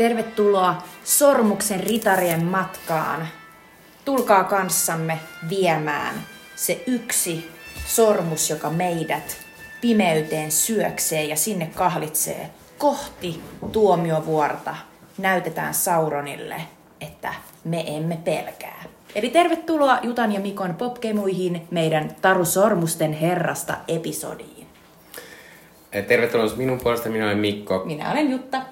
Tervetuloa Sormuksen ritarien matkaan. Tulkaa kanssamme viemään se yksi sormus, joka meidät pimeyteen syöksee ja sinne kahlitsee kohti tuomiovuorta. Näytetään Sauronille, että me emme pelkää. Eli tervetuloa Jutan ja Mikon popkemuihin meidän Taru Sormusten herrasta episodiin. Tervetuloa minun puolesta, minä olen Mikko. Minä olen Jutta.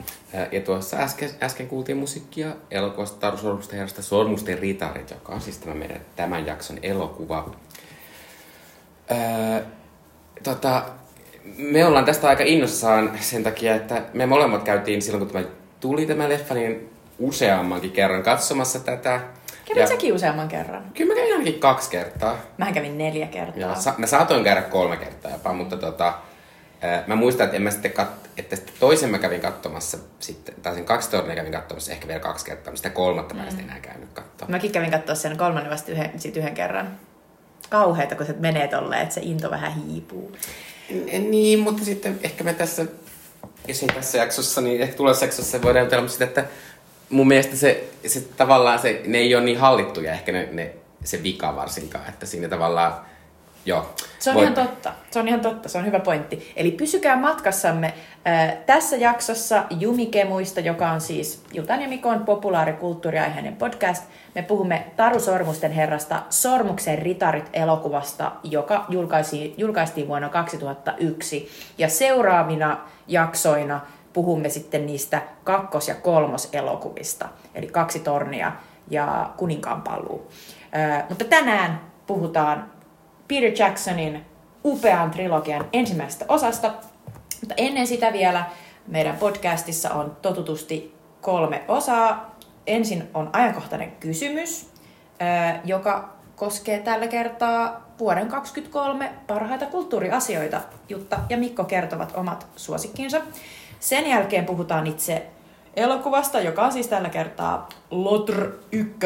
Ja tuossa äsken, äsken kuultiin musiikkia elokuvasta Taru Sormusten herrasta Sormusten ritarit, joka on siis tämä meidän tämän jakson elokuva. Öö, tota, me ollaan tästä aika innossaan sen takia, että me molemmat käytiin silloin, kun tämä tuli tämä leffa, niin useammankin kerran katsomassa tätä. Kävit ja... säkin useamman kerran? Kyllä mä kävin ainakin kaksi kertaa. Mä kävin neljä kertaa. Ja sa- mä saatoin käydä kolme kertaa jopa, mutta tota, Mä muistan, että, en mä sitten kat- että sitten toisen mä kävin katsomassa, sitten, tai sen kaksi tornia kävin katsomassa ehkä vielä kaksi kertaa, mutta sitä kolmatta mm. mä en enää käynyt katsoa. Mäkin kävin katsoa sen kolmannen vasta yhden, sit yhden kerran. Kauheeta, kun se menee tolleen, että se into vähän hiipuu. Niin, mutta sitten ehkä me tässä, jos ei tässä jaksossa, niin ehkä tulevassa jaksossa voidaan jutella sitä, että mun mielestä se, se tavallaan se, ne ei ole niin hallittuja ehkä ne, ne se vika varsinkaan, että siinä tavallaan Joo. Se on Voi... ihan totta. Se on ihan totta. Se on hyvä pointti. Eli pysykää matkassamme äh, tässä jaksossa Jumikemuista, joka on siis Jutan ja Mikon populaarikulttuuriaiheinen podcast. Me puhumme Taru Sormusten herrasta Sormuksen ritarit elokuvasta, joka julkaisi, julkaistiin vuonna 2001. Ja seuraavina jaksoina puhumme sitten niistä kakkos- ja kolmoselokuvista, eli kaksi tornia ja kuninkaan paluu. Äh, mutta tänään puhutaan Peter Jacksonin upean trilogian ensimmäisestä osasta. Mutta ennen sitä vielä meidän podcastissa on totutusti kolme osaa. Ensin on ajankohtainen kysymys, joka koskee tällä kertaa vuoden 2023 parhaita kulttuuriasioita. Jutta ja Mikko kertovat omat suosikkinsa. Sen jälkeen puhutaan itse elokuvasta, joka on siis tällä kertaa Lotr 1.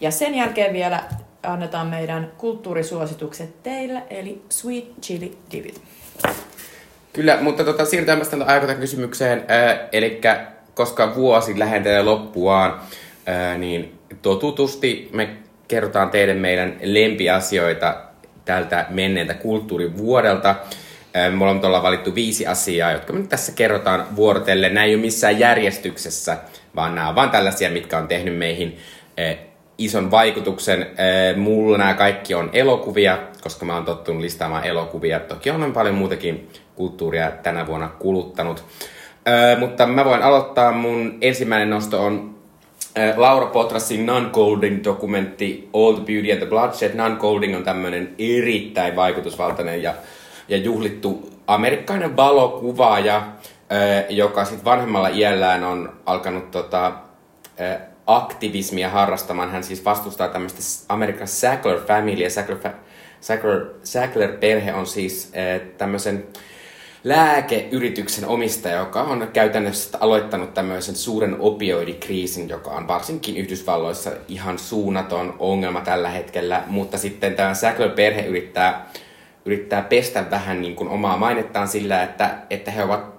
Ja sen jälkeen vielä annetaan meidän kulttuurisuositukset teille, eli Sweet Chili Divid. Kyllä, mutta tota, siirrytään tästä kysymykseen. Äh, eli koska vuosi lähentelee loppuaan, äh, niin totutusti me kerrotaan teille meidän lempiasioita tältä menneeltä kulttuurivuodelta. Äh, me ollaan valittu viisi asiaa, jotka me nyt tässä kerrotaan vuorotellen. Nämä ei ole missään järjestyksessä, vaan nämä on vain tällaisia, mitkä on tehnyt meihin äh, ison vaikutuksen. Mulla nämä kaikki on elokuvia, koska mä oon tottunut listaamaan elokuvia. Toki on paljon muutakin kulttuuria tänä vuonna kuluttanut. Mutta mä voin aloittaa. Mun ensimmäinen nosto on Laura Potrasin non-golding dokumentti the Beauty and the Bloodshed. Non-golding on tämmöinen erittäin vaikutusvaltainen ja, ja juhlittu amerikkalainen valokuvaaja, joka sitten vanhemmalla iällään on alkanut tota, aktivismia harrastamaan. Hän siis vastustaa tämmöistä Amerikan Sackler Family. Sackler, Sackler, Sackler-perhe on siis äh, tämmöisen lääkeyrityksen omistaja, joka on käytännössä aloittanut tämmöisen suuren opioidikriisin, joka on varsinkin Yhdysvalloissa ihan suunnaton ongelma tällä hetkellä, mutta sitten tämä Sackler-perhe yrittää, yrittää pestä vähän niin kuin omaa mainettaan sillä, että, että he ovat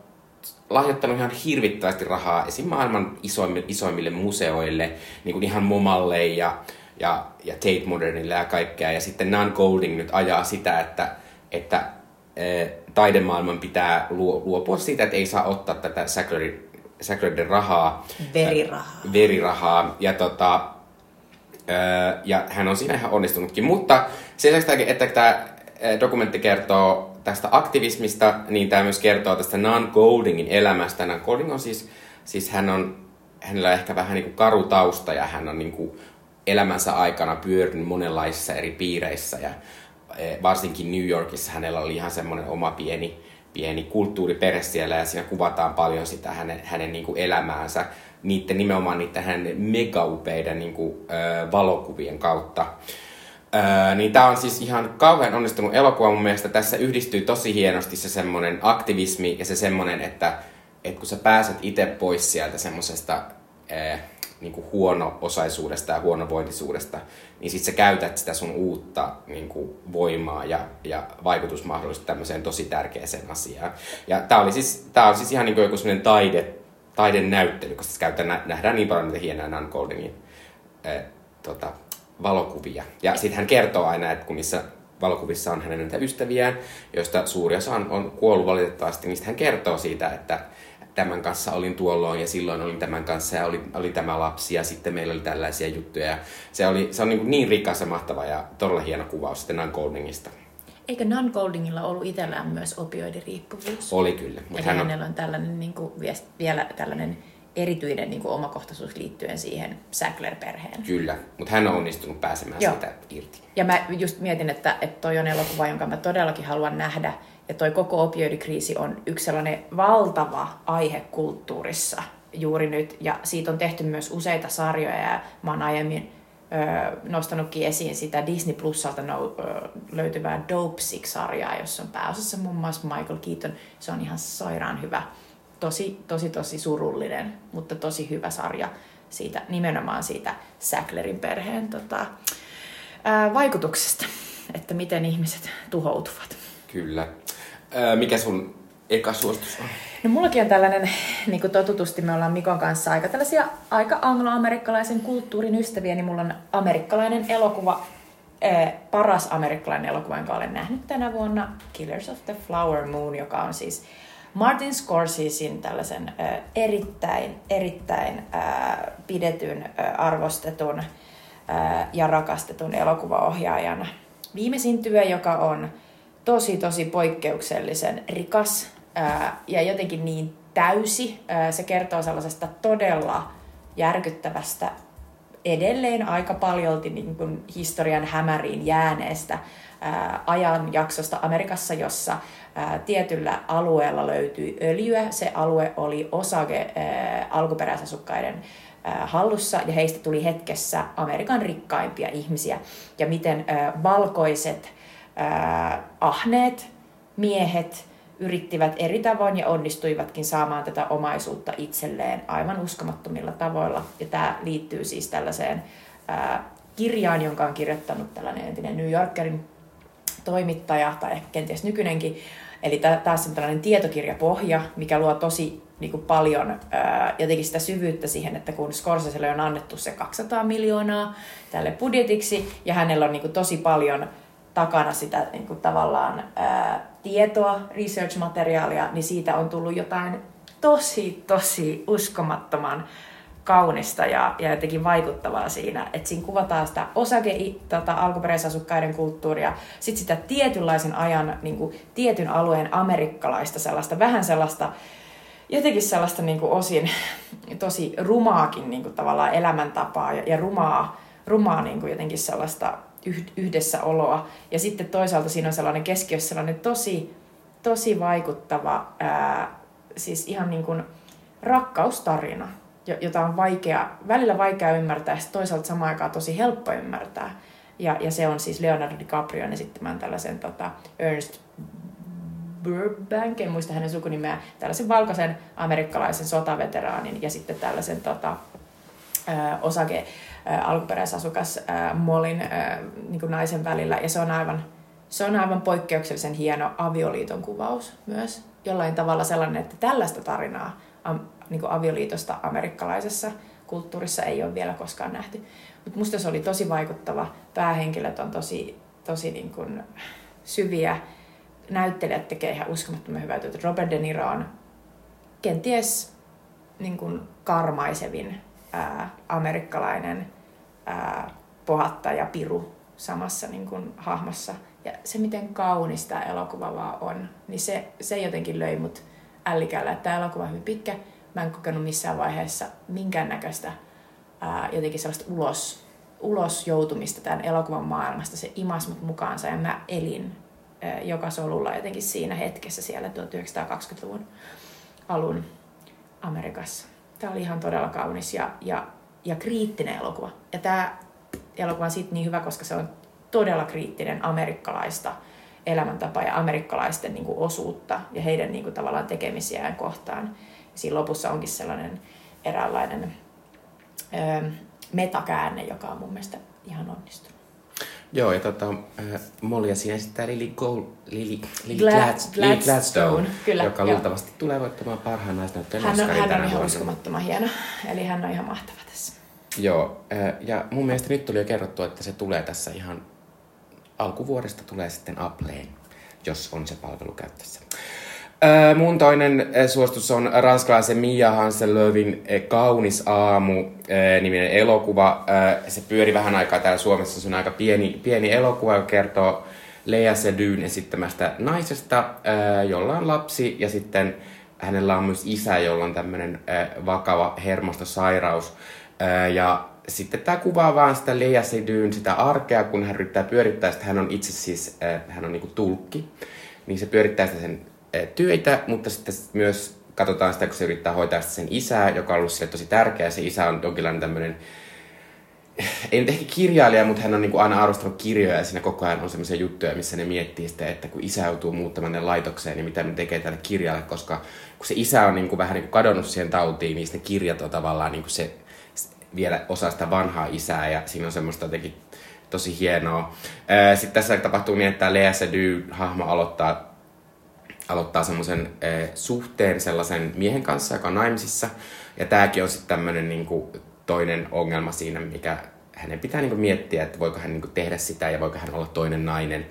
lahjoittanut ihan hirvittävästi rahaa esim. maailman isoimmille, isoimmille museoille, niin kuin ihan Momalle ja, ja, ja Tate Modernille ja kaikkea. Ja sitten Nan Golding nyt ajaa sitä, että, että e, taidemaailman pitää luopua siitä, että ei saa ottaa tätä Sacklerin rahaa. Verirahaa. Verirahaa. Ja, tota, e, ja hän on siinä ihan onnistunutkin. Mutta sen lisäksi, että tämä dokumentti kertoo tästä aktivismista, niin tämä myös kertoo tästä Nan Goldingin elämästä. Nan Golding on siis, siis hän on, hänellä on ehkä vähän niin kuin karu tausta ja hän on niin kuin elämänsä aikana pyörinyt monenlaisissa eri piireissä ja e, varsinkin New Yorkissa hänellä oli ihan semmoinen oma pieni, pieni kulttuuriperhe siellä ja siinä kuvataan paljon sitä hänen, hänen niin kuin elämäänsä niiden, nimenomaan niiden hänen megaupeiden niin kuin, ö, valokuvien kautta. Öö, niin tämä on siis ihan kauhean onnistunut elokuva mun mielestä. Tässä yhdistyy tosi hienosti se semmoinen aktivismi ja se semmoinen, että, että kun sä pääset itse pois sieltä semmoisesta äh, niin huono-osaisuudesta ja huonovointisuudesta, niin sitten sä käytät sitä sun uutta niin kuin, voimaa ja, ja vaikutusmahdollisuutta tämmöiseen tosi tärkeäseen asiaan. Ja tämä siis, tää on siis ihan niin kuin joku semmoinen taide, taidenäyttely, koska käytetään, nähdään niin paljon niitä hienoja Nan Goldingin äh, tota, valokuvia. Ja sitten hän kertoo aina, että kun niissä valokuvissa on hänen näitä ystäviään, joista suuri osa on, on kuollut valitettavasti, niin hän kertoo siitä, että tämän kanssa olin tuolloin ja silloin olin tämän kanssa ja oli, oli tämä lapsi ja sitten meillä oli tällaisia juttuja. Ja se, oli, se on niin, niin rikas ja mahtava ja todella hieno kuvaus sitten Nan Goldingista. Eikö Nan Goldingilla ollut itsellään myös opioidiriippuvuus? Oli kyllä. Mutta hän on... hänellä on tällainen, niin kuin, vielä tällainen erityinen niin kuin omakohtaisuus liittyen siihen Sackler-perheen. Kyllä, mutta hän on onnistunut pääsemään Joo. siitä irti. Ja mä just mietin, että, että toi on elokuva, jonka mä todellakin haluan nähdä. Ja toi koko opioidikriisi on yksi sellainen valtava aihe kulttuurissa juuri nyt. Ja siitä on tehty myös useita sarjoja ja mä oon aiemmin ö, nostanutkin esiin sitä Disney Plusalta no, ö, löytyvää Dope Sick-sarjaa, jossa on pääosassa muun muassa Michael Keaton. Se on ihan sairaan hyvä tosi, tosi, tosi surullinen, mutta tosi hyvä sarja siitä, nimenomaan siitä Sacklerin perheen tota, ää, vaikutuksesta, että miten ihmiset tuhoutuvat. Kyllä. Ää, mikä sun eka suositus on? No mullakin on tällainen, niin kuin totutusti me ollaan Mikon kanssa aika tällaisia aika angloamerikkalaisen kulttuurin ystäviä, niin mulla on amerikkalainen elokuva, ää, paras amerikkalainen elokuva, jonka olen nähnyt tänä vuonna, Killers of the Flower Moon, joka on siis Martin Scorsesein tällaisen äh, erittäin, erittäin äh, pidetyn, äh, arvostetun äh, ja rakastetun elokuvaohjaajan viimeisin työ, joka on tosi, tosi poikkeuksellisen rikas äh, ja jotenkin niin täysi. Äh, se kertoo sellaisesta todella järkyttävästä edelleen aika paljolti niin kuin historian hämäriin jääneestä ää, ajanjaksosta Amerikassa, jossa tietyllä alueella löytyi öljyä. Se alue oli osake alkuperäisasukkaiden hallussa ja heistä tuli hetkessä Amerikan rikkaimpia ihmisiä. Ja miten valkoiset, ahneet miehet yrittivät eri tavoin ja onnistuivatkin saamaan tätä omaisuutta itselleen aivan uskomattomilla tavoilla. Ja tämä liittyy siis tällaiseen kirjaan, jonka on kirjoittanut tällainen entinen New Yorkerin toimittaja tai ehkä kenties nykyinenkin. Eli taas on tällainen tietokirjapohja, mikä luo tosi niin kuin paljon ää, jotenkin sitä syvyyttä siihen, että kun Scorseselle on annettu se 200 miljoonaa tälle budjetiksi, ja hänellä on niin kuin tosi paljon takana sitä niin kuin tavallaan ää, tietoa, research-materiaalia, niin siitä on tullut jotain tosi, tosi uskomattoman kaunista ja, ja jotenkin vaikuttavaa siinä, että siinä kuvataan sitä osake, tota, alkuperäisasukkaiden kulttuuria, sitten sitä tietynlaisen ajan, niin kuin, tietyn alueen amerikkalaista sellaista, vähän sellaista, jotenkin sellaista niin kuin osin tosi rumaakin niin kuin, tavallaan elämäntapaa ja, ja rumaa, rumaa niin kuin, jotenkin sellaista yhdessäoloa. Ja sitten toisaalta siinä on sellainen keskiössä sellainen tosi, tosi vaikuttava, ää, siis ihan niin kuin rakkaustarina, jota on vaikea, välillä vaikea ymmärtää ja toisaalta samaan aikaan tosi helppo ymmärtää. Ja, ja se on siis Leonardo DiCaprion esittämään tällaisen tota, Ernst Burbank, en muista hänen sukunimeä, tällaisen valkoisen amerikkalaisen sotaveteraanin ja sitten tällaisen tota, osake ää, alkuperäisasukas ää, Molin ää, niin naisen välillä. Ja se on aivan, se on aivan poikkeuksellisen hieno avioliiton kuvaus myös. Jollain tavalla sellainen, että tällaista tarinaa niin kuin avioliitosta amerikkalaisessa kulttuurissa ei ole vielä koskaan nähty. Mutta musta se oli tosi vaikuttava. Päähenkilöt on tosi, tosi niin kuin syviä. Näyttelijät tekee ihan uskomattoman hyvää työtä. Robert De Niro on kenties niin kuin karmaisevin ää, amerikkalainen ää, pohattaja piru samassa niin kuin, hahmossa. Ja se, miten kaunis tämä elokuva vaan on, niin se, se jotenkin löi mut ällikällä. Tämä elokuva on hyvin pitkä, mä en kokenut missään vaiheessa minkäännäköistä ää, jotenkin sellaista ulos, ulos joutumista tämän elokuvan maailmasta. Se imas mut mukaansa ja mä elin ää, joka solulla jotenkin siinä hetkessä siellä 1920-luvun alun Amerikassa. Tämä oli ihan todella kaunis ja, ja, ja kriittinen elokuva. Ja tämä elokuva on siitä niin hyvä, koska se on todella kriittinen amerikkalaista elämäntapaa ja amerikkalaisten niin kuin, osuutta ja heidän niin kuin, tavallaan tekemisiään kohtaan siinä lopussa onkin sellainen eräänlainen ö, metakäänne, joka on mun mielestä ihan onnistunut. Joo, ja tota, äh, Mollia siinä esittää Lily, Gold, Lily, Lily, Glad- Glad, Lily Gladstone, Gladstone, kyllä, joka joo. luultavasti tulee voittamaan parhaan naisnäyttelijän Hän on, hän on ihan uskomattoman hieno. Eli hän on ihan mahtava tässä. Joo, äh, ja mun mielestä nyt tuli jo kerrottu, että se tulee tässä ihan alkuvuodesta tulee sitten Appleen, jos on se palvelu käytössä. Äh, mun toinen suositus on ranskalaisen Mia Hanselövin äh, Kaunis aamu äh, niminen elokuva. Äh, se pyöri vähän aikaa täällä Suomessa. Se on aika pieni, pieni elokuva, joka kertoo Lea Sedyn esittämästä naisesta, jolla on lapsi ja sitten hänellä on myös isä, jolla on tämmöinen vakava hermostosairaus. Ja sitten tämä kuvaa vaan sitä Lea Sedyn sitä arkea, kun hän yrittää pyörittää sitä. Hän on itse siis, hän on niinku tulkki, niin se pyörittää sitä sen äh, työitä, mutta sitten myös katsotaan sitä, kun se yrittää hoitaa sen isää, joka on ollut sille tosi tärkeä. Se isä on jonkinlainen tämmöinen ei nyt ehkä kirjailija, mutta hän on niinku aina arvostanut kirjoja ja siinä koko ajan on sellaisia juttuja, missä ne miettii sitä, että kun isä joutuu muuttamaan ne laitokseen, niin mitä ne tekee tälle kirjalle, koska kun se isä on niinku vähän niinku kadonnut siihen tautiin, niin ne kirjat on tavallaan niinku se vielä osa sitä vanhaa isää ja siinä on semmoista jotenkin tosi hienoa. Ää, Sitten tässä tapahtuu niin, että Lea Seydoux-hahmo aloittaa aloittaa semmoisen eh, suhteen sellaisen miehen kanssa, joka on naimisissa. Ja tämäkin on sitten tämmöinen niinku, toinen ongelma siinä, mikä hänen pitää niinku, miettiä, että voiko hän niinku, tehdä sitä ja voiko hän olla toinen nainen.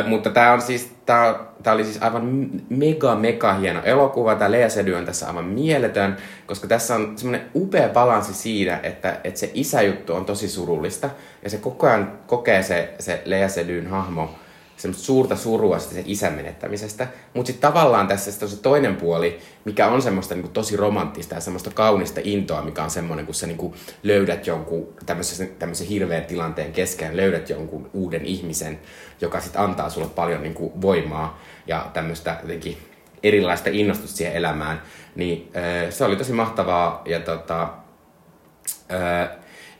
Ö, mutta tämä on siis, tää, tää oli siis aivan mega, mega hieno elokuva. Tämä Lea Sedy on tässä aivan mieletön, koska tässä on semmoinen upea balanssi siinä, että, että se isäjuttu on tosi surullista. Ja se koko ajan kokee se, se Lea Sedyn hahmo semmoista suurta surua sen isän menettämisestä. Mutta sitten tavallaan tässä sit on se toinen puoli, mikä on semmoista niinku tosi romanttista ja semmoista kaunista intoa, mikä on semmoinen, kun sä niinku löydät jonkun tämmöisen, tämmöisen hirveän tilanteen keskään, löydät jonkun uuden ihmisen, joka sitten antaa sulle paljon niinku voimaa ja tämmöistä jotenkin erilaista innostusta siihen elämään. Niin se oli tosi mahtavaa ja tota,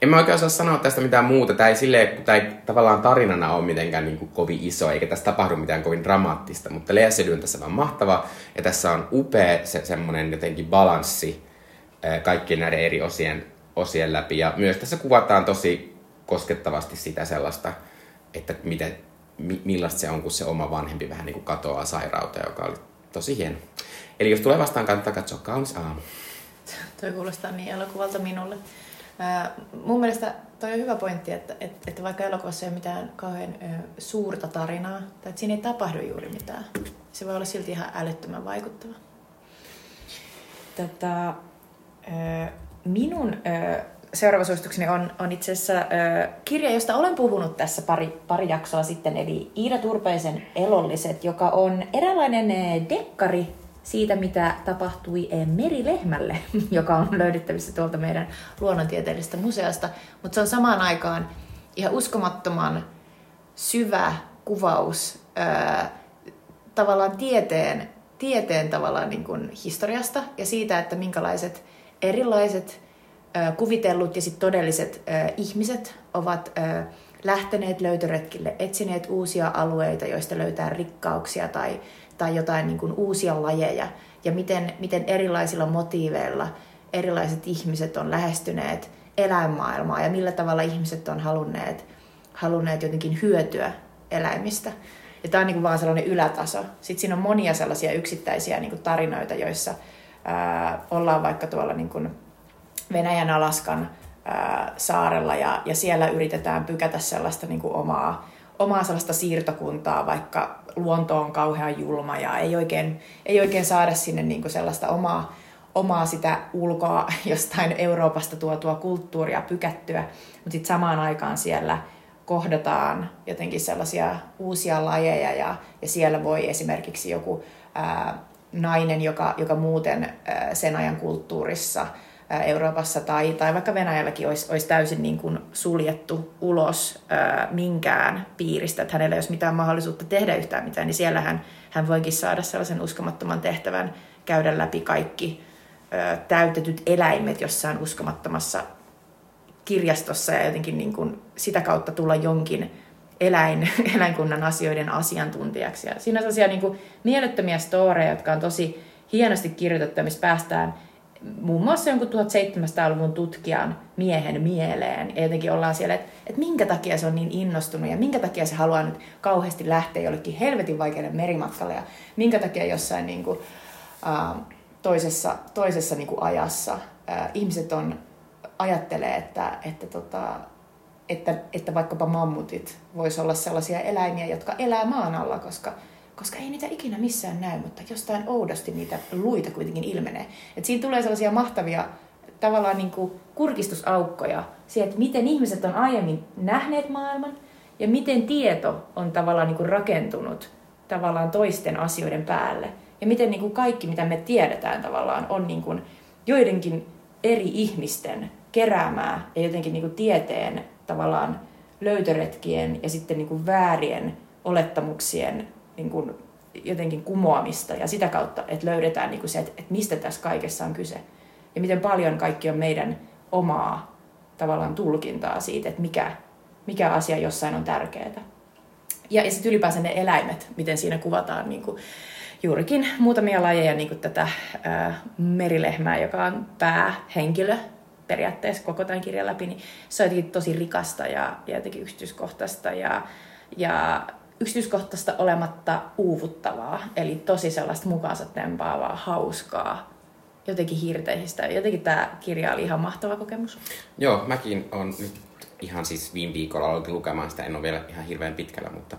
en mä oikein osaa sanoa tästä mitään muuta. Tämä ei, silleen, tää ei tavallaan tarinana ole mitenkään niin kuin kovin iso, eikä tässä tapahdu mitään kovin dramaattista, mutta Lea Sedy on tässä vaan mahtava. Ja tässä on upea se, semmoinen jotenkin balanssi kaikkien näiden eri osien, osien läpi. Ja myös tässä kuvataan tosi koskettavasti sitä sellaista, että miten, mi, millaista se on, kun se oma vanhempi vähän niin kuin katoaa sairauteen, joka oli tosi hieno. Eli jos tulee vastaan, kannattaa katsoa kaunis aamu. Toi kuulostaa niin elokuvalta minulle. Ää, mun mielestä toi on hyvä pointti, että, että, että vaikka elokuvassa ei ole mitään kauhean ö, suurta tarinaa, tai että siinä ei tapahdu juuri mitään, se voi olla silti ihan älyttömän vaikuttava. Tätä, ö, minun ö, seuraava suositukseni on, on itse asiassa ö, kirja, josta olen puhunut tässä pari, pari jaksoa sitten, eli Iida Turpeisen Elolliset, joka on eräänlainen dekkari siitä, mitä tapahtui eh, merilehmälle, joka on löydettävissä tuolta meidän luonnontieteellisestä museosta. Mutta se on samaan aikaan ihan uskomattoman syvä kuvaus ää, tavallaan tieteen, tieteen tavallaan niin kuin historiasta ja siitä, että minkälaiset erilaiset ää, kuvitellut ja sit todelliset ää, ihmiset ovat ää, lähteneet löytöretkille, etsineet uusia alueita, joista löytää rikkauksia tai, tai jotain niin kuin uusia lajeja, ja miten, miten erilaisilla motiiveilla erilaiset ihmiset on lähestyneet eläinmaailmaa, ja millä tavalla ihmiset on halunneet, halunneet jotenkin hyötyä eläimistä. Ja tämä on niin kuin vaan sellainen ylätaso. Sitten siinä on monia sellaisia yksittäisiä niin kuin tarinoita, joissa ää, ollaan vaikka tuolla niin kuin Venäjän Alaskan ää, saarella ja, ja siellä yritetään pykätä sellaista niin kuin omaa, omaa sellaista siirtokuntaa, vaikka luonto on kauhean julma ja ei oikein, ei oikein saada sinne niin kuin sellaista omaa, omaa sitä ulkoa jostain Euroopasta tuotua kulttuuria pykättyä, mutta sitten samaan aikaan siellä kohdataan jotenkin sellaisia uusia lajeja ja, ja siellä voi esimerkiksi joku ää, nainen, joka, joka muuten ää, sen ajan kulttuurissa Euroopassa tai, tai vaikka Venäjälläkin olisi, olisi täysin niin kuin suljettu ulos ää, minkään piiristä, että hänellä ei olisi mitään mahdollisuutta tehdä yhtään mitään, niin siellä hän, hän voikin saada sellaisen uskomattoman tehtävän käydä läpi kaikki ää, täytetyt eläimet jossain uskomattomassa kirjastossa ja jotenkin niin kuin sitä kautta tulla jonkin eläin, eläinkunnan asioiden asiantuntijaksi. Ja siinä on sellaisia niin kuin mielettömiä storeja, jotka on tosi hienosti kirjoitettu, missä päästään muun muassa jonkun 1700-luvun tutkijan miehen mieleen. Ja jotenkin ollaan siellä, että, että minkä takia se on niin innostunut ja minkä takia se haluaa nyt kauheasti lähteä jollekin helvetin vaikealle merimatkalle ja minkä takia jossain niin kuin, uh, toisessa, toisessa niin kuin ajassa uh, ihmiset on, ajattelee, että, että, tota, että, että vaikkapa mammutit voisi olla sellaisia eläimiä, jotka elää maan alla, koska koska ei niitä ikinä missään näy, mutta jostain oudosti niitä luita kuitenkin ilmenee. Et siinä tulee sellaisia mahtavia tavallaan niin kuin kurkistusaukkoja siihen, että miten ihmiset on aiemmin nähneet maailman ja miten tieto on tavallaan niin kuin rakentunut tavallaan toisten asioiden päälle. Ja miten niin kuin kaikki, mitä me tiedetään tavallaan, on niin kuin joidenkin eri ihmisten keräämää ja jotenkin niin kuin tieteen tavallaan löytöretkien ja sitten niin kuin väärien olettamuksien niin kuin jotenkin kumoamista ja sitä kautta, että löydetään niin kuin se, että, että mistä tässä kaikessa on kyse. Ja miten paljon kaikki on meidän omaa tavallaan tulkintaa siitä, että mikä, mikä asia jossain on tärkeää. Ja, ja sitten ylipäänsä ne eläimet, miten siinä kuvataan niin kuin juurikin muutamia lajeja, niin kuin tätä ää, merilehmää, joka on päähenkilö periaatteessa koko tämän kirjan läpi, niin se on jotenkin tosi rikasta ja, ja jotenkin yksityiskohtaista ja, ja yksityiskohtaista olematta uuvuttavaa, eli tosi sellaista mukaansa tempaavaa, hauskaa, jotenkin hiirteisistä. Jotenkin tämä kirja oli ihan mahtava kokemus. Joo, mäkin on nyt ihan siis viime viikolla aloitin lukemaan sitä, en ole vielä ihan hirveän pitkällä, mutta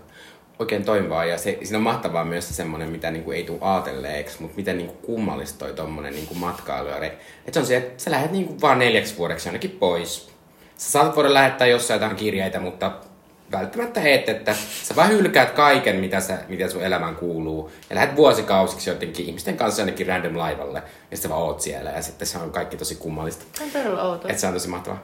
oikein toimivaa. Ja se, siinä on mahtavaa myös se semmoinen, mitä niinku ei tule aatelleeksi, mutta miten niinku kummallista toi tommonen niinku matkailu. Että se on se, että sä lähdet niinku vaan neljäksi vuodeksi jonnekin pois. Sä saatat voida lähettää jossain jotain kirjeitä, mutta välttämättä het, että sä vaan hylkäät kaiken, mitä, sä, mitä sun elämään kuuluu. Ja lähdet vuosikausiksi jotenkin ihmisten kanssa jonnekin random laivalle. Ja sitten vaan oot siellä. Ja sitten se on kaikki tosi kummallista. On todella outoa. Et se on tosi mahtavaa.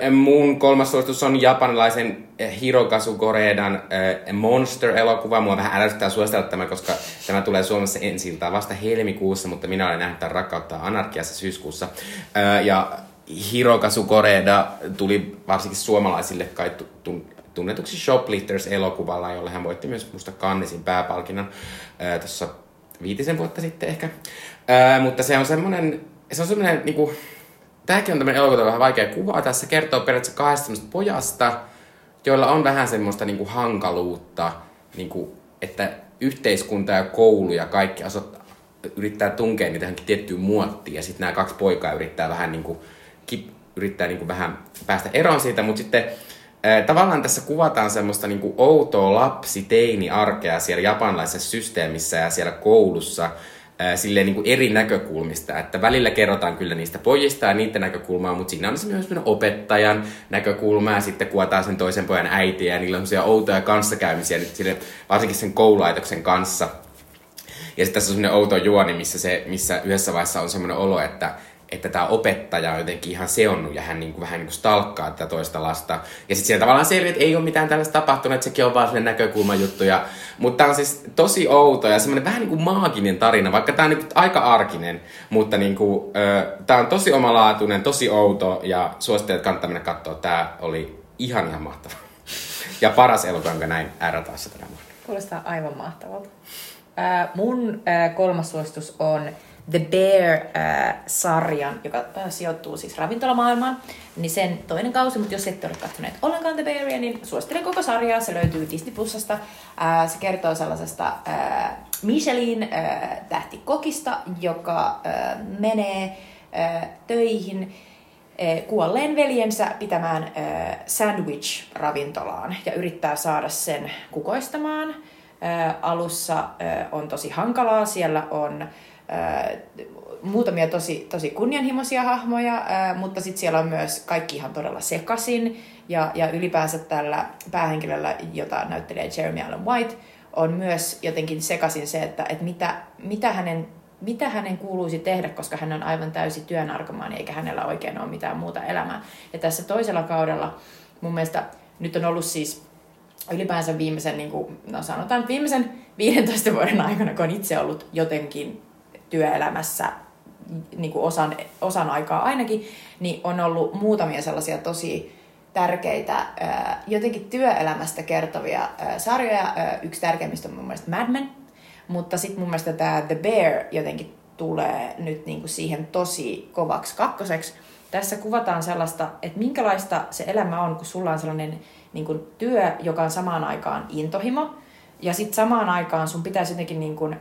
Öö, mun kolmas suositus on japanilaisen Hirokazu Koreedan äh, Monster-elokuva. Mua vähän ärsyttää suositella tämä, koska tämä tulee Suomessa ensi vasta helmikuussa, mutta minä olen nähnyt tämän Rakkautta anarkiassa syyskuussa. Öö, ja Hirokazu Koreeda tuli varsinkin suomalaisille kai tunnetuksi Shoplifters-elokuvalla, jolla hän voitti myös musta Kannesin pääpalkinnon tuossa viitisen vuotta sitten ehkä. Ää, mutta se on semmoinen, se on semmoinen niinku, tämäkin on tämmöinen elokuva vähän vaikea kuvaa. Tässä kertoo periaatteessa kahdesta pojasta, joilla on vähän semmoista niinku hankaluutta, niinku, että yhteiskunta ja koulu ja kaikki asot, yrittää tunkea niitä tiettyyn muottiin ja sitten nämä kaksi poikaa yrittää vähän niinku, kip, yrittää niinku vähän päästä eroon siitä, mutta sitten Tavallaan tässä kuvataan semmoista niin kuin outoa lapsi-teini-arkea siellä japanlaisessa systeemissä ja siellä koulussa silleen niin kuin eri näkökulmista. Että välillä kerrotaan kyllä niistä pojista ja niiden näkökulmaa, mutta siinä on myös opettajan näkökulma ja sitten kuvataan sen toisen pojan äitiä ja niillä on semmoisia outoja kanssakäymisiä nyt sille, varsinkin sen koululaitoksen kanssa. Ja sitten tässä on semmoinen outo juoni, missä, se, missä yhdessä vaiheessa on semmoinen olo, että että tämä opettaja on jotenkin ihan seonnut ja hän niin kuin, vähän niin kuin stalkkaa tätä toista lasta. Ja sitten siellä tavallaan selviää, että ei ole mitään tällaista tapahtunut, että sekin on vaan sellainen näkökulmajuttu. Ja, mutta tämä on siis tosi outo ja semmoinen vähän niin kuin maaginen tarina, vaikka tämä on niin aika arkinen, mutta niin kuin, äh, tämä on tosi omalaatuinen, tosi outo ja suosittelen, että kannattaa mennä katsoa. Tämä oli ihan ihan mahtava. Ja paras elokuva, jonka näin R-taassa tänä vuonna. Kuulostaa aivan mahtavalta. Äh, mun äh, kolmas suositus on The Bear-sarjan, joka sijoittuu siis ravintolamaailmaan, niin sen toinen kausi, mutta jos ette ole katsoneet ollenkaan The Bearia, niin suosittelen koko sarjaa. Se löytyy Disney Plusasta. Se kertoo sellaisesta Michelin tähtikokista, joka menee töihin kuolleen veljensä pitämään sandwich-ravintolaan ja yrittää saada sen kukoistamaan. Alussa on tosi hankalaa, siellä on muutamia tosi, tosi kunnianhimoisia hahmoja, mutta sitten siellä on myös kaikki ihan todella sekasin. Ja, ja ylipäänsä tällä päähenkilöllä, jota näyttelee Jeremy Allen White, on myös jotenkin sekasin se, että, että mitä, mitä, hänen, mitä hänen kuuluisi tehdä, koska hän on aivan täysi työnarkomaani, eikä hänellä oikein ole mitään muuta elämää. Ja tässä toisella kaudella mun mielestä nyt on ollut siis ylipäänsä viimeisen, niin kuin, no sanotaan viimeisen 15 vuoden aikana, kun on itse ollut jotenkin työelämässä niin kuin osan, osan aikaa ainakin, niin on ollut muutamia sellaisia tosi tärkeitä jotenkin työelämästä kertovia sarjoja. Yksi tärkeimmistä on mun mielestä Mad Men, mutta sitten mun mielestä tämä The Bear jotenkin tulee nyt niin kuin siihen tosi kovaksi kakkoseksi. Tässä kuvataan sellaista, että minkälaista se elämä on, kun sulla on sellainen niin kuin työ, joka on samaan aikaan intohimo, ja sitten samaan aikaan sun pitäisi jotenkin niin kuin,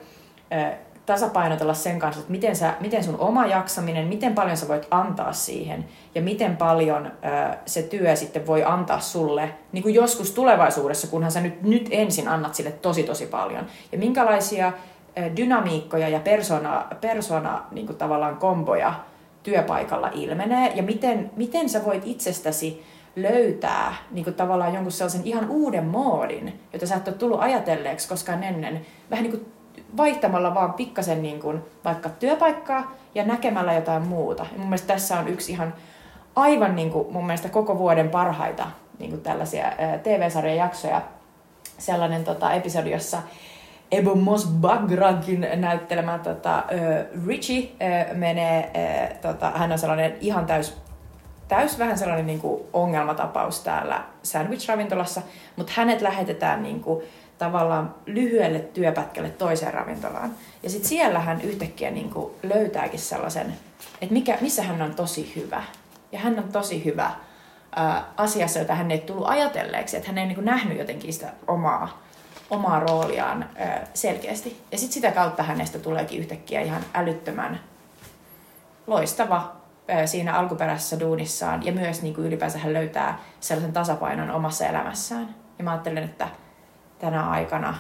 tasapainotella sen kanssa, että miten, sä, miten sun oma jaksaminen, miten paljon sä voit antaa siihen ja miten paljon ö, se työ sitten voi antaa sulle niin kuin joskus tulevaisuudessa, kunhan sä nyt, nyt ensin annat sille tosi tosi paljon. Ja minkälaisia ö, dynamiikkoja ja persona, persona niin kuin tavallaan komboja työpaikalla ilmenee ja miten, miten sä voit itsestäsi löytää niin kuin tavallaan jonkun sellaisen ihan uuden moodin, jota sä et ole tullut ajatelleeksi koskaan ennen. Vähän niin kuin vaihtamalla vaan pikkasen niin kuin vaikka työpaikkaa ja näkemällä jotain muuta. Ja mun mielestä tässä on yksi ihan aivan niin kuin mun mielestä koko vuoden parhaita niin kuin tällaisia TV-sarjan jaksoja. Sellainen tota, episodi, jossa Ebo Mos Bagragin näyttelemä tota, Richie menee, tota, hän on sellainen ihan täys, täys vähän sellainen niin kuin ongelmatapaus täällä sandwich-ravintolassa, mutta hänet lähetetään niin kuin, tavallaan lyhyelle työpätkälle toiseen ravintolaan. Ja sitten siellä hän yhtäkkiä niin kuin löytääkin sellaisen, että mikä, missä hän on tosi hyvä. Ja hän on tosi hyvä ää, asiassa, jota hän ei tullut ajatelleeksi, että hän ei niin kuin nähnyt jotenkin sitä omaa, omaa rooliaan ää, selkeästi. Ja sitten sitä kautta hänestä tuleekin yhtäkkiä ihan älyttömän loistava siinä alkuperäisessä duunissaan. Ja myös niin kuin ylipäänsä hän löytää sellaisen tasapainon omassa elämässään. Ja mä ajattelen, että tänä aikana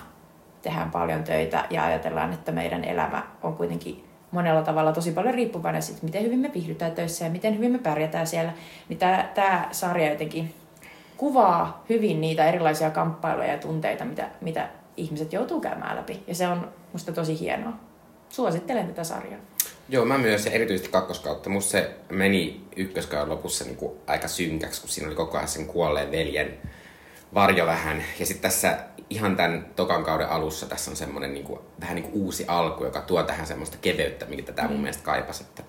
tehdään paljon töitä ja ajatellaan, että meidän elämä on kuitenkin monella tavalla tosi paljon riippuvainen siitä, miten hyvin me viihdytään töissä ja miten hyvin me pärjätään siellä. Niin tämä, sarja jotenkin kuvaa hyvin niitä erilaisia kamppailuja ja tunteita, mitä, mitä ihmiset joutuu käymään läpi. Ja se on musta tosi hienoa. Suosittelen tätä sarjaa. Joo, mä myös ja erityisesti kakkoskautta. Musta se meni ykköskauden lopussa niin kuin aika synkäksi, kun siinä oli koko ajan sen kuolleen veljen varjo vähän. Ja sitten tässä ihan tämän tokan kauden alussa tässä on semmoinen niin kuin, vähän niin kuin uusi alku, joka tuo tähän semmoista keveyttä, mitä tämä mun mm. mielestä kaipasi. Että